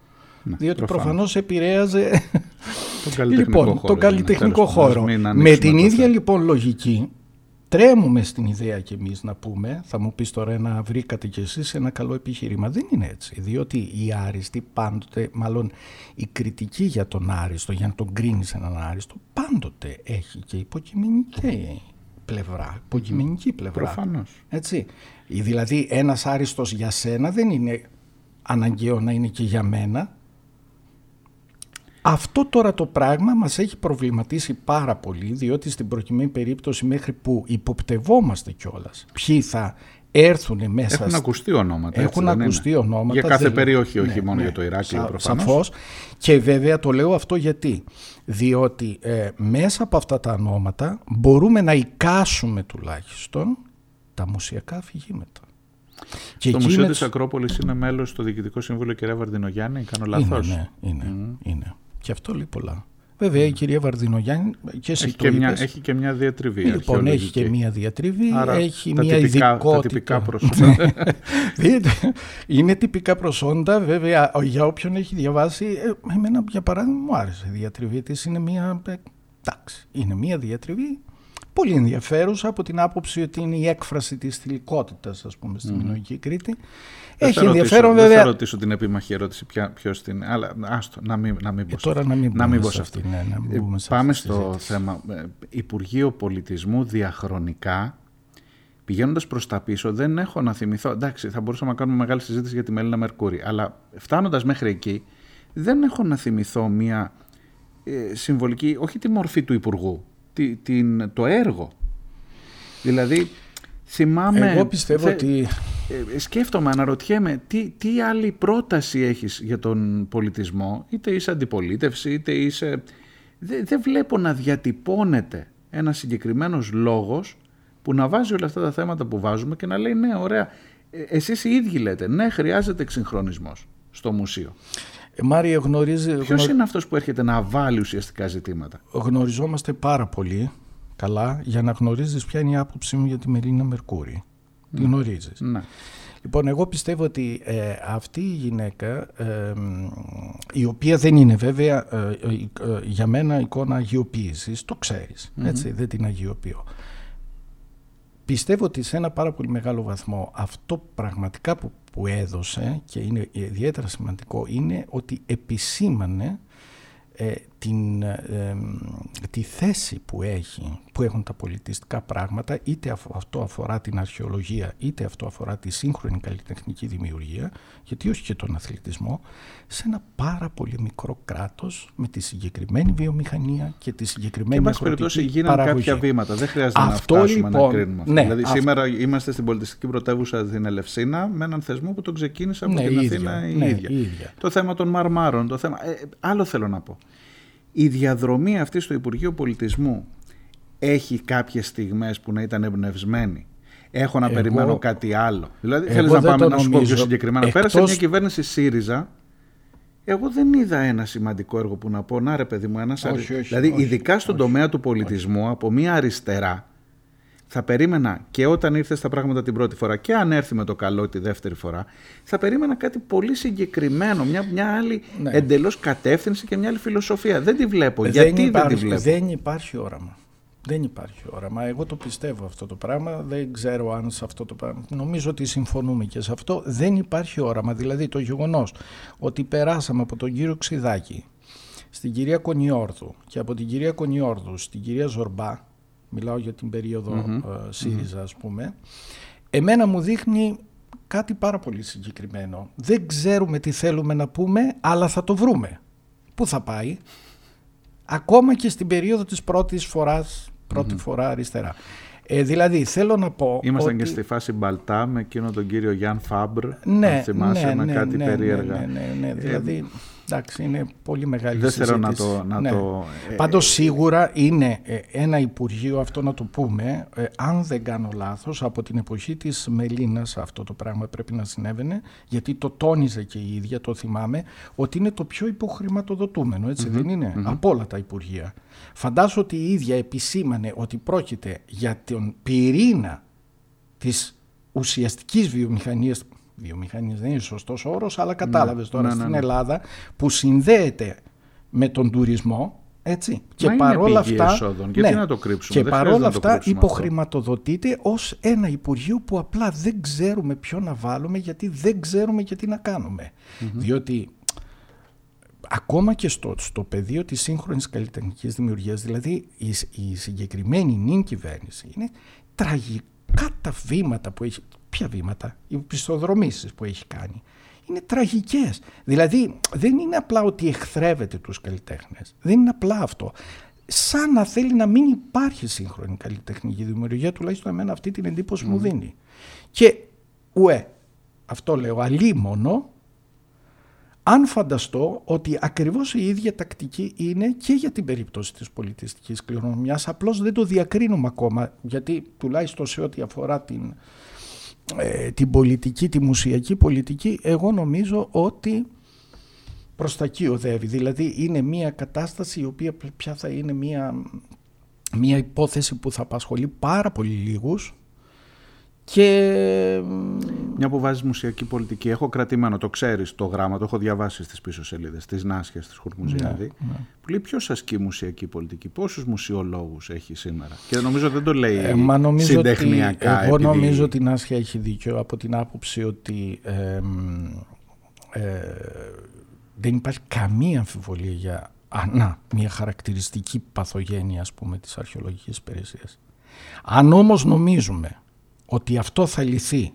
S1: Ναι,
S2: διότι
S1: προφανώς.
S2: προφανώς επηρέαζε
S1: Τον καλλιτεχνικό
S2: λοιπόν,
S1: χώρο,
S2: τον
S1: ναι,
S2: καλλιτεχνικό
S1: τέλος πάντων,
S2: χώρο.
S1: μην
S2: Με
S1: ανοίξουμε
S2: την
S1: το
S2: ίδια
S1: θέμα.
S2: λοιπόν λογική, τρέμουμε στην ιδέα κι εμείς να πούμε, θα μου πεις τώρα να βρήκατε κι εσείς ένα καλό επιχείρημα. Δεν είναι έτσι, διότι οι άριστοι πάντοτε, μάλλον η κριτική για τον άριστο, για να τον κρίνεις έναν άριστο, πάντοτε έχει και υποκειμενική πλευρά, υποκειμενική πλευρά.
S1: Προφανώς.
S2: Έτσι. Ή Δηλαδή ένας άριστος για σένα δεν είναι αναγκαίο να είναι και για μένα. Αυτό τώρα το πράγμα μας έχει προβληματίσει πάρα πολύ διότι στην προκειμένη περίπτωση μέχρι που υποπτευόμαστε κιόλας ποιοι θα έρθουν μέσα
S1: Έχουν
S2: σ-
S1: ακουστεί ονόματα. έτσι
S2: έχουν
S1: δεν είναι;
S2: ακουστεί ονόματα.
S1: Για κάθε
S2: δεν-
S1: περιοχή,
S2: Ναι,
S1: όχι μόνο
S2: ναι.
S1: για το Ηράκλειο
S2: Σα-
S1: προφανώς.
S2: Σαφώς. Και βέβαια το λέω αυτό γιατί. Διότι ε, μέσα από αυτά τα ονόματα μπορούμε να εικάσουμε τουλάχιστον τα μουσιακά αφηγήματα. Και
S1: Το
S2: εκεί
S1: Μουσείο
S2: με
S1: της
S2: τους-
S1: Ακρόπολης είναι μέλος στο Διοικητικό Συμβούλιο κυρία Βαρδινογιάννη, κάνω λάθος;
S2: Είναι, ναι, είναι, είναι. Και αυτό λέει πολλά. Βέβαια η κυρία Βαρδινογιάννη και εσύ
S1: Έχει
S2: το
S1: και, μια,
S2: είπες.
S1: έχει και μια διατριβή
S2: Λοιπόν, έχει
S1: αρχαιολογική.
S2: και μία διατριβή,
S1: Άρα,
S2: έχει
S1: τα
S2: μία
S1: τυπικά- τα
S2: ειδικότητα.
S1: τυπικά προσόντα.
S2: Δείτε, είναι τυπικά προσόντα, βέβαια, για όποιον έχει διαβάσει, ε, εμένα για παράδειγμα μου άρεσε η διατριβή της, είναι μία, ε, εντάξει, είναι μία διατριβή πολύ ενδιαφέρουσα από την άποψη ότι είναι η έκφραση της θηλυκότητας, ας πούμε, στη Μινωική Κρήτη.
S1: Δεν
S2: Έχει
S1: θα ρωτήσω-
S2: ενδιαφέρον
S1: Δεν
S2: βέβαια...
S1: θα ρωτήσω την επίμαχη ερώτηση ποια, ποιος την... Αλλά άστο, να μην, να μην πω
S2: Ε,
S1: σε
S2: τώρα
S1: αυτό.
S2: να μην
S1: να
S2: μπούμε
S1: πω
S2: σε
S1: σε
S2: αυτή,
S1: αυτό.
S2: ναι, να μην
S1: Ε,
S2: μπούμε σε
S1: Πάμε
S2: αυτή τη
S1: στο
S2: συζήτηση.
S1: θέμα. Ε, Υπουργείο Πολιτισμού διαχρονικά Πηγαίνοντας προς τα πίσω, δεν έχω να θυμηθώ. Εντάξει, θα μπορούσαμε να κάνουμε μεγάλη συζήτηση για τη Μελίνα Μερκούρη. Αλλά φτάνοντας μέχρι εκεί, δεν έχω να θυμηθώ μια ε, συμβολική, όχι τη μορφή του Υπουργού, τη, την, το έργο. Δηλαδή, θυμάμαι.
S2: Εγώ πιστεύω
S1: θε-
S2: ότι
S1: ε, σκέφτομαι, αναρωτιέμαι τι, τι άλλη πρόταση έχεις για τον πολιτισμό, είτε είσαι αντιπολίτευση, είτε είσαι... Δεν δεν βλέπω να διατυπώνεται ένας συγκεκριμένος λόγος που να βάζει όλα αυτά τα θέματα που βάζουμε και να λέει ναι ωραία, ε, εσείς οι ίδιοι λέτε ναι χρειάζεται εξυγχρονισμός στο μουσείο.
S2: ε, Μάρια γνωρίζει,
S1: Ποιος
S2: γνω-
S1: είναι αυτός που έρχεται να βάλει ουσιαστικά ζητήματα;
S2: γνωριζόμαστε πάρα πολύ καλά για να γνωρίζεις ποια είναι η άποψή μου για τη Μελίνα Μερκούρη. Τη γνωρίζεις.
S1: Ναι.
S2: Λοιπόν, εγώ πιστεύω ότι ε, αυτή η γυναίκα, ε, μ, η οποία δεν είναι βέβαια ε, ε, ε, για μένα εικόνα αγιοποίησης, το ξέρεις, έτσι, δεν την αγιοποιώ. Πιστεύω ότι σε ένα πάρα πολύ μεγάλο βαθμό αυτό πραγματικά που, που έδωσε και είναι ιδιαίτερα σημαντικό είναι ότι επισήμανε ε, την, ε, τη θέση που, έχει, που έχουν τα πολιτιστικά πράγματα, είτε αφ- αυτό αφορά την αρχαιολογία, είτε αυτό αφορά τη σύγχρονη καλλιτεχνική δημιουργία, γιατί όχι και τον αθλητισμό, σε ένα πάρα πολύ μικρό κράτος με τη συγκεκριμένη βιομηχανία και τη
S1: Και
S2: συγκεκριμένη
S1: εν πάση
S2: αγροτική
S1: περιπτώσει γίνανε
S2: παραγωγή.
S1: κάποια βήματα. Δεν χρειάζεται
S2: Αυτό,
S1: να φτάσουμε
S2: λοιπόν,
S1: να κρίνουμε αυτό.
S2: ναι,
S1: δηλαδή
S2: αυτό.
S1: σήμερα είμαστε στην πολιτιστική πρωτεύουσα την Ελευσίνα με έναν θεσμό που τον ξεκίνησε από
S2: Ναι,
S1: την
S2: η
S1: Αθήνα
S2: ίδια,
S1: η
S2: ναι,
S1: ίδια.
S2: η ίδια.
S1: Το θέμα των μαρμάρων, το θέμα... Ε, άλλο θέλω να πω. Η διαδρομή αυτή στο Υπουργείο Πολιτισμού έχει κάποιες στιγμές που να ήταν εμπνευσμένη. Έχω να
S2: Εγώ-
S1: περιμένω κάτι άλλο. Δηλαδή,
S2: Εγώ
S1: θέλεις να
S2: δεν
S1: πάμε
S2: το
S1: να σου πω πιο
S2: νομίζω.
S1: συγκεκριμένα.
S2: Εκτός-
S1: Πέρασε μια κυβέρνηση ΣΥΡΙΖΑ. Εγώ δεν είδα ένα σημαντικό έργο που να πω, να ρε παιδί μου, ένας
S2: Όχι,
S1: αρι-
S2: όχι,
S1: Δηλαδή,
S2: όχι,
S1: ειδικά στον τομέα του πολιτισμού, από μια αριστερά, θα περίμενα και όταν ήρθε στα πράγματα την πρώτη φορά και αν έρθει με το καλό τη δεύτερη φορά, θα περίμενα κάτι πολύ συγκεκριμένο, μια, μια άλλη ναι. εντελώς κατεύθυνση και μια άλλη φιλοσοφία. Δεν τη βλέπω. Δεν Γιατί
S2: υπάρχει,
S1: δεν τη βλέπω;
S2: Δεν υπάρχει όραμα. Δεν υπάρχει όραμα. Εγώ το πιστεύω αυτό το πράγμα. Δεν ξέρω αν σε αυτό το πράγμα. Νομίζω ότι συμφωνούμε και σε αυτό. Δεν υπάρχει όραμα. Δηλαδή το γεγονός ότι περάσαμε από τον κύριο Ξιδάκη στην κυρία Κονιόρδου και από την κυρία Κονιόρδου στην κυρία Ζορμπά, μιλάω για την περιοδο mm ΣΥΡΙΖΑ ας πούμε, εμένα μου δείχνει κάτι πάρα πολύ συγκεκριμένο. Δεν ξέρουμε τι θέλουμε να πούμε, αλλά θα το βρούμε. Πού θα πάει, ακόμα και στην περίοδο της πρώτης φοράς πρωτη φορά αριστερά. Ε, δηλαδή θέλω να πω.
S1: Ήμασταν
S2: ότι...
S1: και στη φάση Μπαλτά με εκείνον τον κύριο Γιάν Φάμπρ. Ναι, αν θυμάσαι ναι, με
S2: ναι,
S1: κάτι
S2: ναι,
S1: περίεργα.
S2: Ναι, ναι, ναι, δηλαδή. Εντάξει, είναι πολύ μεγάλη
S1: Δεν
S2: θέλω
S1: να το... Να
S2: ναι.
S1: το
S2: ε, Πάντως σίγουρα είναι ε, ένα Υπουργείο, αυτό να το πούμε, ε, αν δεν κάνω λάθος, από την εποχή της Μελίνας αυτό το πράγμα πρέπει να συνέβαινε, γιατί το τόνιζε και η ίδια, το θυμάμαι, ότι είναι το πιο υποχρηματοδοτούμενο, δεν είναι, από όλα τα Υπουργεία. Φαντάζω ότι η ίδια επισήμανε ότι πρόκειται για τον πυρήνα της ουσιαστικής βιομηχανίας βιομηχανίας δεν είναι σωστός όρος, αλλά κατάλαβες τώρα
S1: ναι, ναι,
S2: στην
S1: ναι.
S2: Ελλάδα που συνδέεται με τον τουρισμό, έτσι.
S1: Μα
S2: και
S1: είναι
S2: παρόλα
S1: πηγή
S2: αυτά,
S1: εσόδων. Γιατί να το κρύψουμε,
S2: και
S1: δεν
S2: παρόλα
S1: χρειάζεται να το
S2: αυτά
S1: κρύψουμε αυτό.
S2: υποχρηματοδοτείται ως ένα Υπουργείο που απλά δεν ξέρουμε ποιο να βάλουμε γιατί δεν ξέρουμε και τι να κάνουμε. Διότι ακόμα και στο, στο πεδίο της σύγχρονης καλλιτεχνικής δημιουργίας, δηλαδή η, η συγκεκριμένη νυν κυβέρνηση είναι τραγικά τα βήματα που έχει, ποια βήματα, οι πιστοδρομήσεις που έχει κάνει, είναι τραγικές. Δηλαδή δεν είναι απλά ότι εχθρεύεται τους καλλιτέχνες, δεν είναι απλά αυτό. Σαν να θέλει να μην υπάρχει σύγχρονη καλλιτεχνική δημιουργία, τουλάχιστον εμένα αυτή την εντύπωση μου δίνει. Και ουε, αυτό λέω, αλίμονο αν φανταστώ ότι ακριβώς η ίδια τακτική είναι και για την περίπτωση της πολιτιστικής κληρονομιάς, απλώς δεν το διακρίνουμε ακόμα, γιατί τουλάχιστον σε ό,τι αφορά την, ε, την πολιτική, τη μουσιακή πολιτική, εγώ νομίζω ότι προς τα εκεί οδεύει. Δηλαδή είναι μια κατάσταση η οποία πια θα είναι μια, μια υπόθεση που θα απασχολεί πάρα πολύ λίγους, και...
S1: Μια που βάζεις μουσιακή πολιτική, έχω κρατημένο, το ξέρεις το γράμμα, το έχω διαβάσει στις πίσω σελίδες τη Νάσια τη Χουρμουζιάδη. Ναι, ναι. Που λέει ποιο ασκεί μουσιακή πολιτική, πόσους μουσιολόγους έχει σήμερα; Και νομίζω δεν το λέει ε, μα νομίζω συντεχνιακά.
S2: Ότι, εγώ επειδή... νομίζω ότι η Νάσια έχει δίκιο από την άποψη ότι ε, ε, δεν υπάρχει καμία αμφιβολία για α, μια χαρακτηριστική παθογένεια ας πούμε της αρχαιολογικής υπηρεσίας. Αν όμως νομίζουμε ότι αυτό θα λυθεί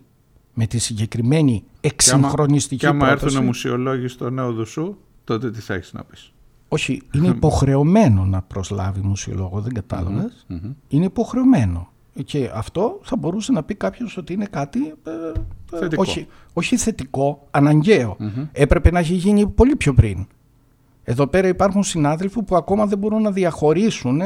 S2: με τη συγκεκριμένη εξυγχρονιστική
S1: πρόταση.
S2: Και
S1: άμα έρθουν μουσιολόγοι στο νέο δουσού, τότε τι θα έχεις να πεις;
S2: Όχι, είναι υποχρεωμένο να προσλάβει μουσιολόγο, δεν καταλαβες Είναι υποχρεωμένο. Και αυτό θα μπορούσε να πει κάποιος ότι είναι κάτι ε,
S1: ε, θετικό.
S2: όχι, όχι θετικό, αναγκαίο. Έπρεπε να έχει γίνει πολύ πιο πριν. Εδώ πέρα υπάρχουν συνάδελφοι που ακόμα δεν μπορούν να διαχωρίσουν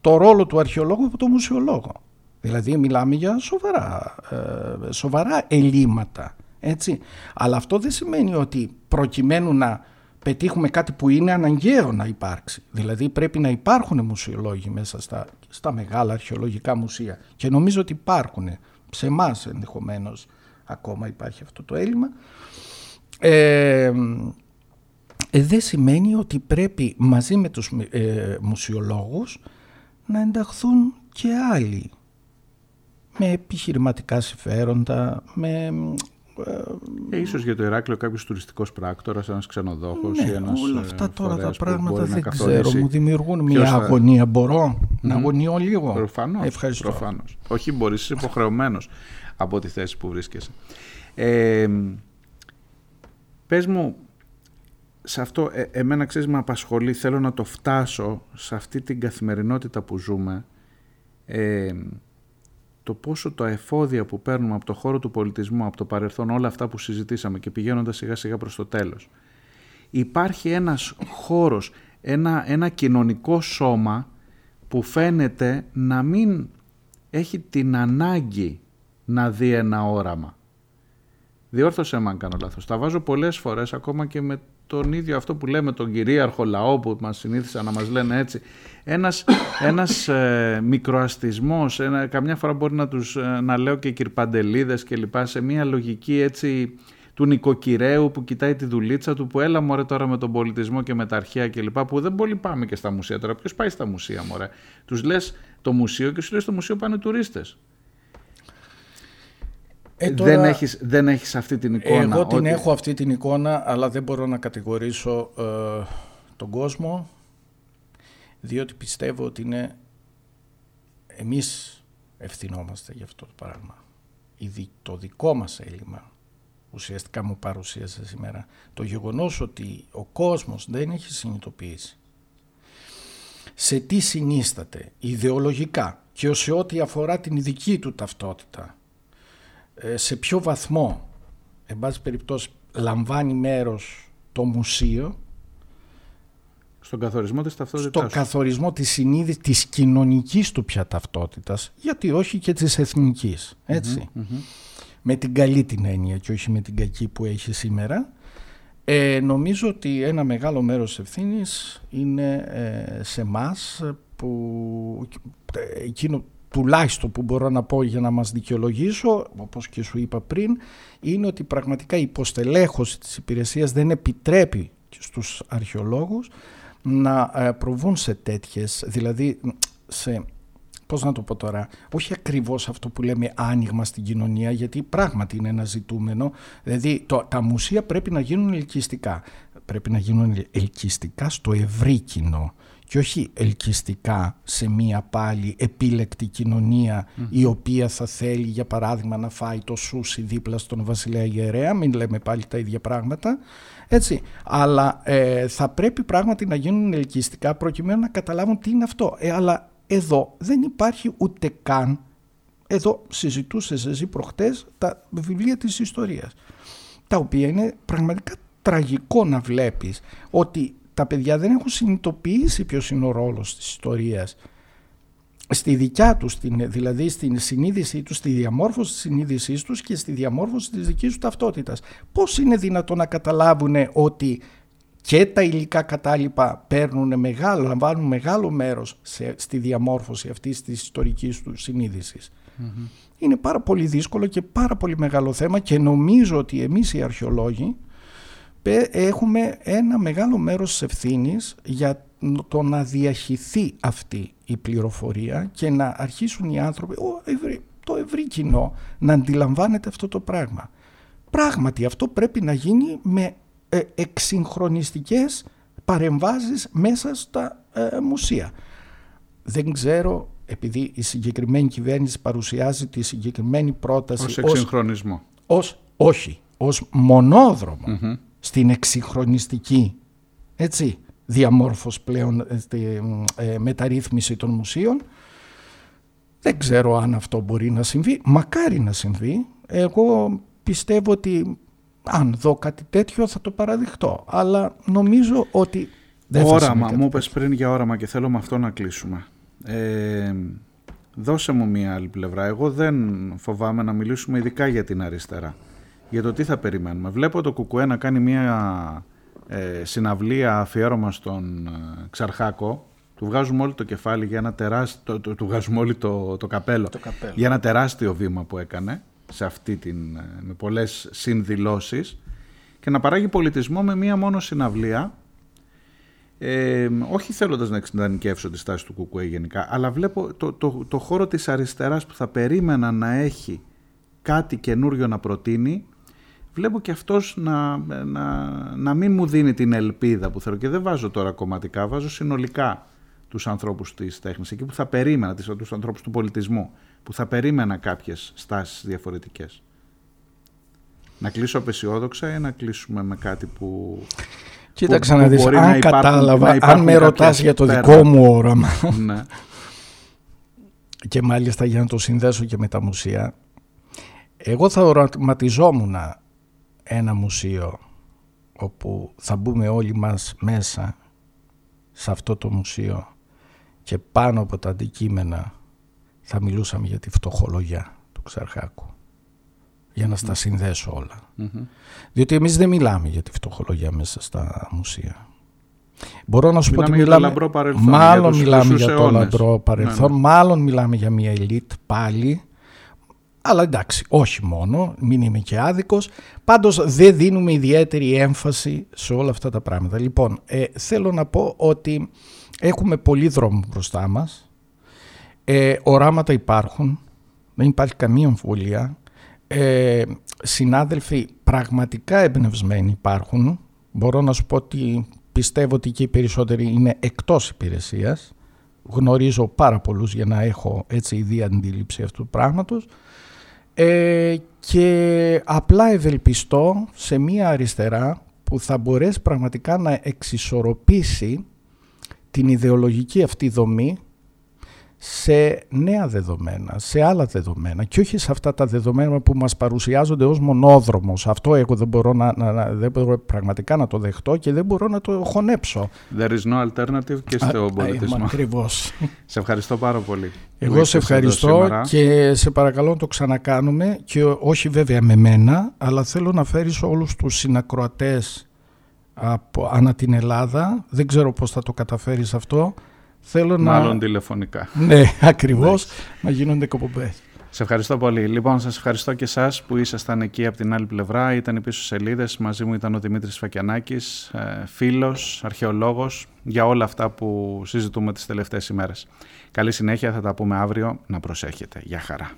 S2: το ρόλο του αρχαιολόγου από το μουσιολόγο. Δηλαδή μιλάμε για σοβαρά, ε, σοβαρά ελλείμματα. Έτσι. Αλλά αυτό δεν σημαίνει ότι προκειμένου να πετύχουμε κάτι που είναι αναγκαίο να υπάρξει. Δηλαδή πρέπει να υπάρχουν μουσιολόγοι μέσα στα, στα μεγάλα αρχαιολογικά μουσεία και νομίζω ότι υπάρχουν. Σε εμάς ενδεχομένως ακόμα υπάρχει αυτό το έλλειμμα. Ε, ε, δεν σημαίνει ότι πρέπει μαζί με τους ε, μουσιολόγους να ενταχθούν και άλλοι με επιχειρηματικά συμφέροντα, με...
S1: Ε, ίσως για το Ηράκλειο κάποιος τουριστικός πράκτορας, ένας ξενοδόχος
S2: ναι,
S1: ή ένας
S2: όλα αυτά τώρα τα πράγματα δεν
S1: ξέρω,
S2: μου δημιουργούν μια θα... αγωνία. Μπορώ mm-hmm. να αγωνιώ λίγο.
S1: Προφανώς,
S2: Ευχαριστώ.
S1: Προφανώς. Όχι μπορείς, είσαι υποχρεωμένος από τη θέση που βρίσκεσαι. Ε, πες μου, σε αυτό ε, εμένα ξέρεις με απασχολεί, θέλω να το φτάσω σε αυτή την καθημερινότητα που ζούμε. Ε, το πόσο τα εφόδια που παίρνουμε από το χώρο του πολιτισμού, από το παρελθόν, όλα αυτά που συζητήσαμε και πηγαίνοντας σιγά σιγά προς το τέλος. Υπάρχει ένας χώρος, ένα, ένα κοινωνικό σώμα που φαίνεται να μην έχει την ανάγκη να δει ένα όραμα. Διόρθωσέ με αν κάνω λάθος. Τα βάζω πολλές φορές ακόμα και με τον ίδιο αυτό που λέμε τον κυρίαρχο λαό που μας συνήθισαν να μας λένε έτσι ένας, ένας ε, μικροαστισμός ένα, καμιά φορά μπορεί να τους ε, να λέω και κυρπαντελίδες και λοιπά σε μια λογική έτσι του νοικοκυρέου που κοιτάει τη δουλίτσα του που έλα μωρέ τώρα με τον πολιτισμό και με τα αρχαία και λοιπά που δεν πολύ πάμε και στα μουσεία τώρα. Ποιος πάει στα μουσεία μωρέ; Τους λες το μουσείο και σου λέει στο μουσείο πάνε τουρίστες ε, δεν, έχεις, δεν έχεις αυτή την εικόνα.
S2: Εγώ την έχω αυτή την εικόνα, αλλά δεν μπορώ να κατηγορήσω ε, τον κόσμο, διότι πιστεύω ότι είναι εμείς ευθυνόμαστε για αυτό το πράγμα. Το δικό μας έλλειμμα ουσιαστικά μου παρουσίασε σήμερα. Το γεγονός ότι ο κόσμος δεν έχει συνειδητοποιήσει σε τι συνίσταται ιδεολογικά και σε ό,τι αφορά την δική του ταυτότητα ε, σε ποιο βαθμό, εν πάση περιπτώσει, λαμβάνει μέρος το μουσείο;
S1: Στον καθορισμό της ταυτότητας.
S2: Στον καθορισμό της συνείδησης, της κοινωνικής του πια ταυτότητας, γιατί όχι και της εθνικής, Με την καλή την έννοια και όχι με την κακή που έχει σήμερα. Ε, νομίζω ότι ένα μεγάλο μέρος της ευθύνης είναι ε, σε μας που ε, εκείνο τουλάχιστον που μπορώ να πω για να μας δικαιολογήσω, όπως και σου είπα πριν, είναι ότι πραγματικά η υποστελέχωση της υπηρεσίας δεν επιτρέπει στους αρχαιολόγους να ε, προβούν σε τέτοιες, δηλαδή σε, πώς να το πω τώρα, όχι ακριβώς αυτό που λέμε άνοιγμα στην κοινωνία, γιατί πράγματι είναι ένα ζητούμενο, δηλαδή το, τα μουσεία πρέπει να γίνουν ελκυστικά, πρέπει να γίνουν ελκυστικά στο ευρύ κοινό και όχι ελκυστικά σε μία πάλι επίλεκτη η οποία θα θέλει για παράδειγμα να φάει το σούσι δίπλα στον βασιλέα Γερέα, μην λέμε πάλι τα ίδια πράγματα, έτσι. Αλλά ε, θα πρέπει πράγματι να γίνουν ελκυστικά προκειμένου να καταλάβουν τι είναι αυτό. Ε, αλλά εδώ δεν υπάρχει ούτε καν, εδώ συζητούσες εσύ προχτές τα βιβλία της ιστορίας, τα οποία είναι πραγματικά τραγικό να βλέπεις ότι τα παιδιά δεν έχουν συνειδητοποιήσει ποιος είναι ο ρόλος της ιστορίας στη δικιά τους, δηλαδή στην συνείδησή τους, στη διαμόρφωση της συνείδησής τους και στη διαμόρφωση της δικής τους ταυτότητας. Πώς είναι δυνατόν να καταλάβουν ότι και τα υλικά κατάλοιπα παίρνουν μεγάλο, λαμβάνουν μεγάλο μέρος στη διαμόρφωση αυτής της ιστορικής τους συνειδησης Είναι πάρα πολύ δύσκολο και πάρα πολύ μεγάλο θέμα και νομίζω ότι εμείς οι αρχαιολόγοι έχουμε ένα μεγάλο μέρος της ευθύνης για το να διαχυθεί αυτή η πληροφορία και να αρχίσουν οι άνθρωποι, το ευρύ κοινό, να αντιλαμβάνεται αυτό το πράγμα. Πράγματι αυτό πρέπει να γίνει με ε, εξυγχρονιστικές παρεμβάσεις μέσα στα ε, μουσεία. Δεν ξέρω, επειδή η συγκεκριμένη κυβέρνηση παρουσιάζει τη συγκεκριμένη πρόταση
S1: ως εξυγχρονισμό.
S2: Ως, όχι, ως μονοδρομο στην εξυγχρονιστική έτσι, διαμόρφωση πλέον ε, ε, μεταρρύθμιση των μουσείων. Δεν ξέρω αν αυτό μπορεί να συμβεί. Μακάρι να συμβεί. Εγώ πιστεύω ότι αν δω κάτι τέτοιο θα το παραδειχτώ. Αλλά νομίζω ότι δεν
S1: όραμα, θα Όραμα, μου είπες πριν για όραμα και θέλω με αυτό να κλείσουμε. Ε, δώσε μου μία άλλη πλευρά. Εγώ δεν φοβάμαι να μιλήσουμε ειδικά για την αριστερά για το τι θα περιμένουμε. Βλέπω το Κουκουέ να κάνει μια ε, συναυλία αφιέρωμα στον ε, Ξαρχάκο. Του βγάζουμε όλο το κεφάλι για ένα τεράστιο, το, του βγάζουμε όλο το, το, καπέλο,
S2: το καπέλο
S1: για ένα τεράστιο βήμα που έκανε σε αυτή την, ε, με πολλές συνδηλώσεις και να παράγει πολιτισμό με μία μόνο συναυλία ε, όχι θέλοντας να εξεντανικεύσω τη στάση του Κουκουέ γενικά αλλά βλέπω το, το, το χώρο της αριστεράς που θα περίμενα να έχει κάτι καινούριο να προτείνει βλέπω και αυτός να, να, να μην μου δίνει την ελπίδα που θέλω και δεν βάζω τώρα κομματικά, βάζω συνολικά τους ανθρώπους της τέχνης, εκεί που θα περίμενα, τους ανθρώπους του πολιτισμού, που θα περίμενα κάποιες στάσεις διαφορετικές. Να κλείσω απεσιόδοξα ή να κλείσουμε με κάτι που...
S2: Κοίταξε να δεις, αν κατάλαβα, αν με ρωτάς για το δικό μου όραμα ναι. και μάλιστα για να το συνδέσω και με τα μουσεία, εγώ θα οραματιζόμουν ένα μουσείο όπου θα μπούμε όλοι μας μέσα σε αυτό το μουσείο και πάνω από τα αντικείμενα θα μιλούσαμε για τη φτωχολογιά του Ξαρχάκου. για να στα συνδέσω Διότι εμείς δεν μιλάμε για τη φτωχολογία μέσα στα μουσεία. Μπορώ να σου
S1: μιλάμε
S2: πω
S1: ότι μιλάμε, για το παρελθόν,
S2: μάλλον μιλάμε για το λαμπρό παρελθόν, ναι, ναι. μάλλον μιλάμε για μια ελίτ πάλι, αλλά εντάξει, όχι μόνο, μην είμαι και άδικος. Πάντως δεν δίνουμε ιδιαίτερη έμφαση σε όλα αυτά τα πράγματα. Λοιπόν, ε, θέλω να πω ότι έχουμε πολύ δρόμο μπροστά μας. Ε, οράματα υπάρχουν, δεν υπάρχει καμία αμφιβολία. Ε, συνάδελφοι πραγματικά εμπνευσμένοι υπάρχουν. Μπορώ να σου πω ότι πιστεύω ότι και οι περισσότεροι είναι εκτός υπηρεσίας. Γνωρίζω πάρα πολλούς για να έχω έτσι ιδία αντίληψη αυτού του πράγματος. Ε, και απλά ευελπιστώ σε μία αριστερά που θα μπορέσει πραγματικά να εξισορροπήσει την ιδεολογική αυτή δομή σε νέα δεδομένα, σε άλλα δεδομένα και όχι σε αυτά τα δεδομένα που μας παρουσιάζονται ως μονόδρομος. Αυτό εγώ δεν μπορώ, να, να, δεν μπορώ πραγματικά να το δεχτώ και δεν μπορώ να το χωνέψω.
S1: There is no alternative και στο πολιτισμό.
S2: Ακριβώς.
S1: σε ευχαριστώ πάρα πολύ.
S2: Εγώ σε ευχαριστώ και σε παρακαλώ να το ξανακάνουμε και όχι βέβαια με μένα, αλλά θέλω να φέρεις όλους τους συνακροατές από, ανά την Ελλάδα. Δεν ξέρω πώς θα το καταφέρεις αυτό
S1: Θέλω Μάλλον να... τηλεφωνικά.
S2: Ναι, ακριβώς, να γίνονται κοπομπές.
S1: Σε ευχαριστώ πολύ. Λοιπόν, σας ευχαριστώ και εσάς που ήσασταν εκεί από την άλλη πλευρά. Ήταν οι πίσω σελίδες. Μαζί μου ήταν ο Δημήτρης Φακιανάκης, ε, φίλος, αρχαιολόγος, για όλα αυτά που συζητούμε τις τελευταίες ημέρες. Καλή συνέχεια, θα τα πούμε αύριο. Να προσέχετε. Γεια χαρά.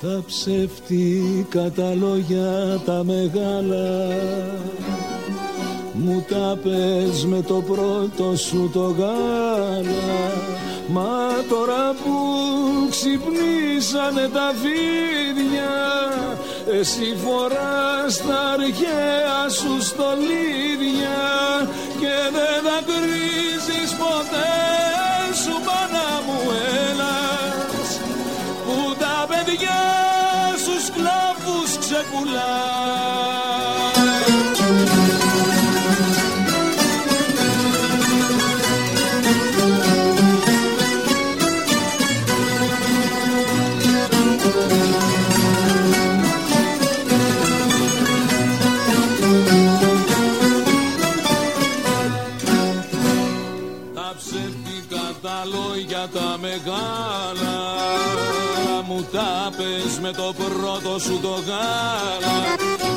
S4: Τα ψεύτικα τα λόγια τα μεγάλα μου τα πες με το πρώτο σου το γάλα. Μα τώρα που ξυπνήσανε τα φίδια Εσύ φοράς τα αρχαία σου στολίδια Και δεν θα κρίζεις ποτέ σου πάνω μου έλας. Που τα παιδιά σου σκλάβους ξεκουλάς με το πρώτο σου το γάλα.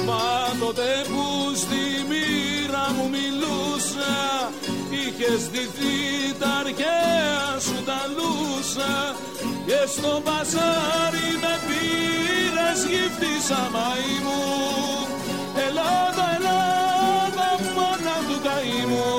S4: Μα τότε που στη μοίρα μου μιλούσα Είχες δυθεί τα αρχαία σου τα λούσα. Και στο μπαζάρι με πήρες γύφτησα μαϊμού Ελλάδα, Ελλάδα, μάνα του καημού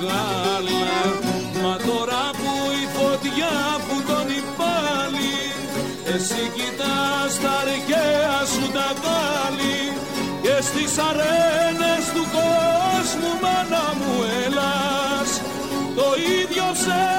S4: γάλα. Μα τώρα που η φωτιά που τον πάλι Εσύ κοιτάς τα αρχαία σου τα βάλει Και στις αρένες του κόσμου μάνα μου έλας. Το ίδιο ψέμα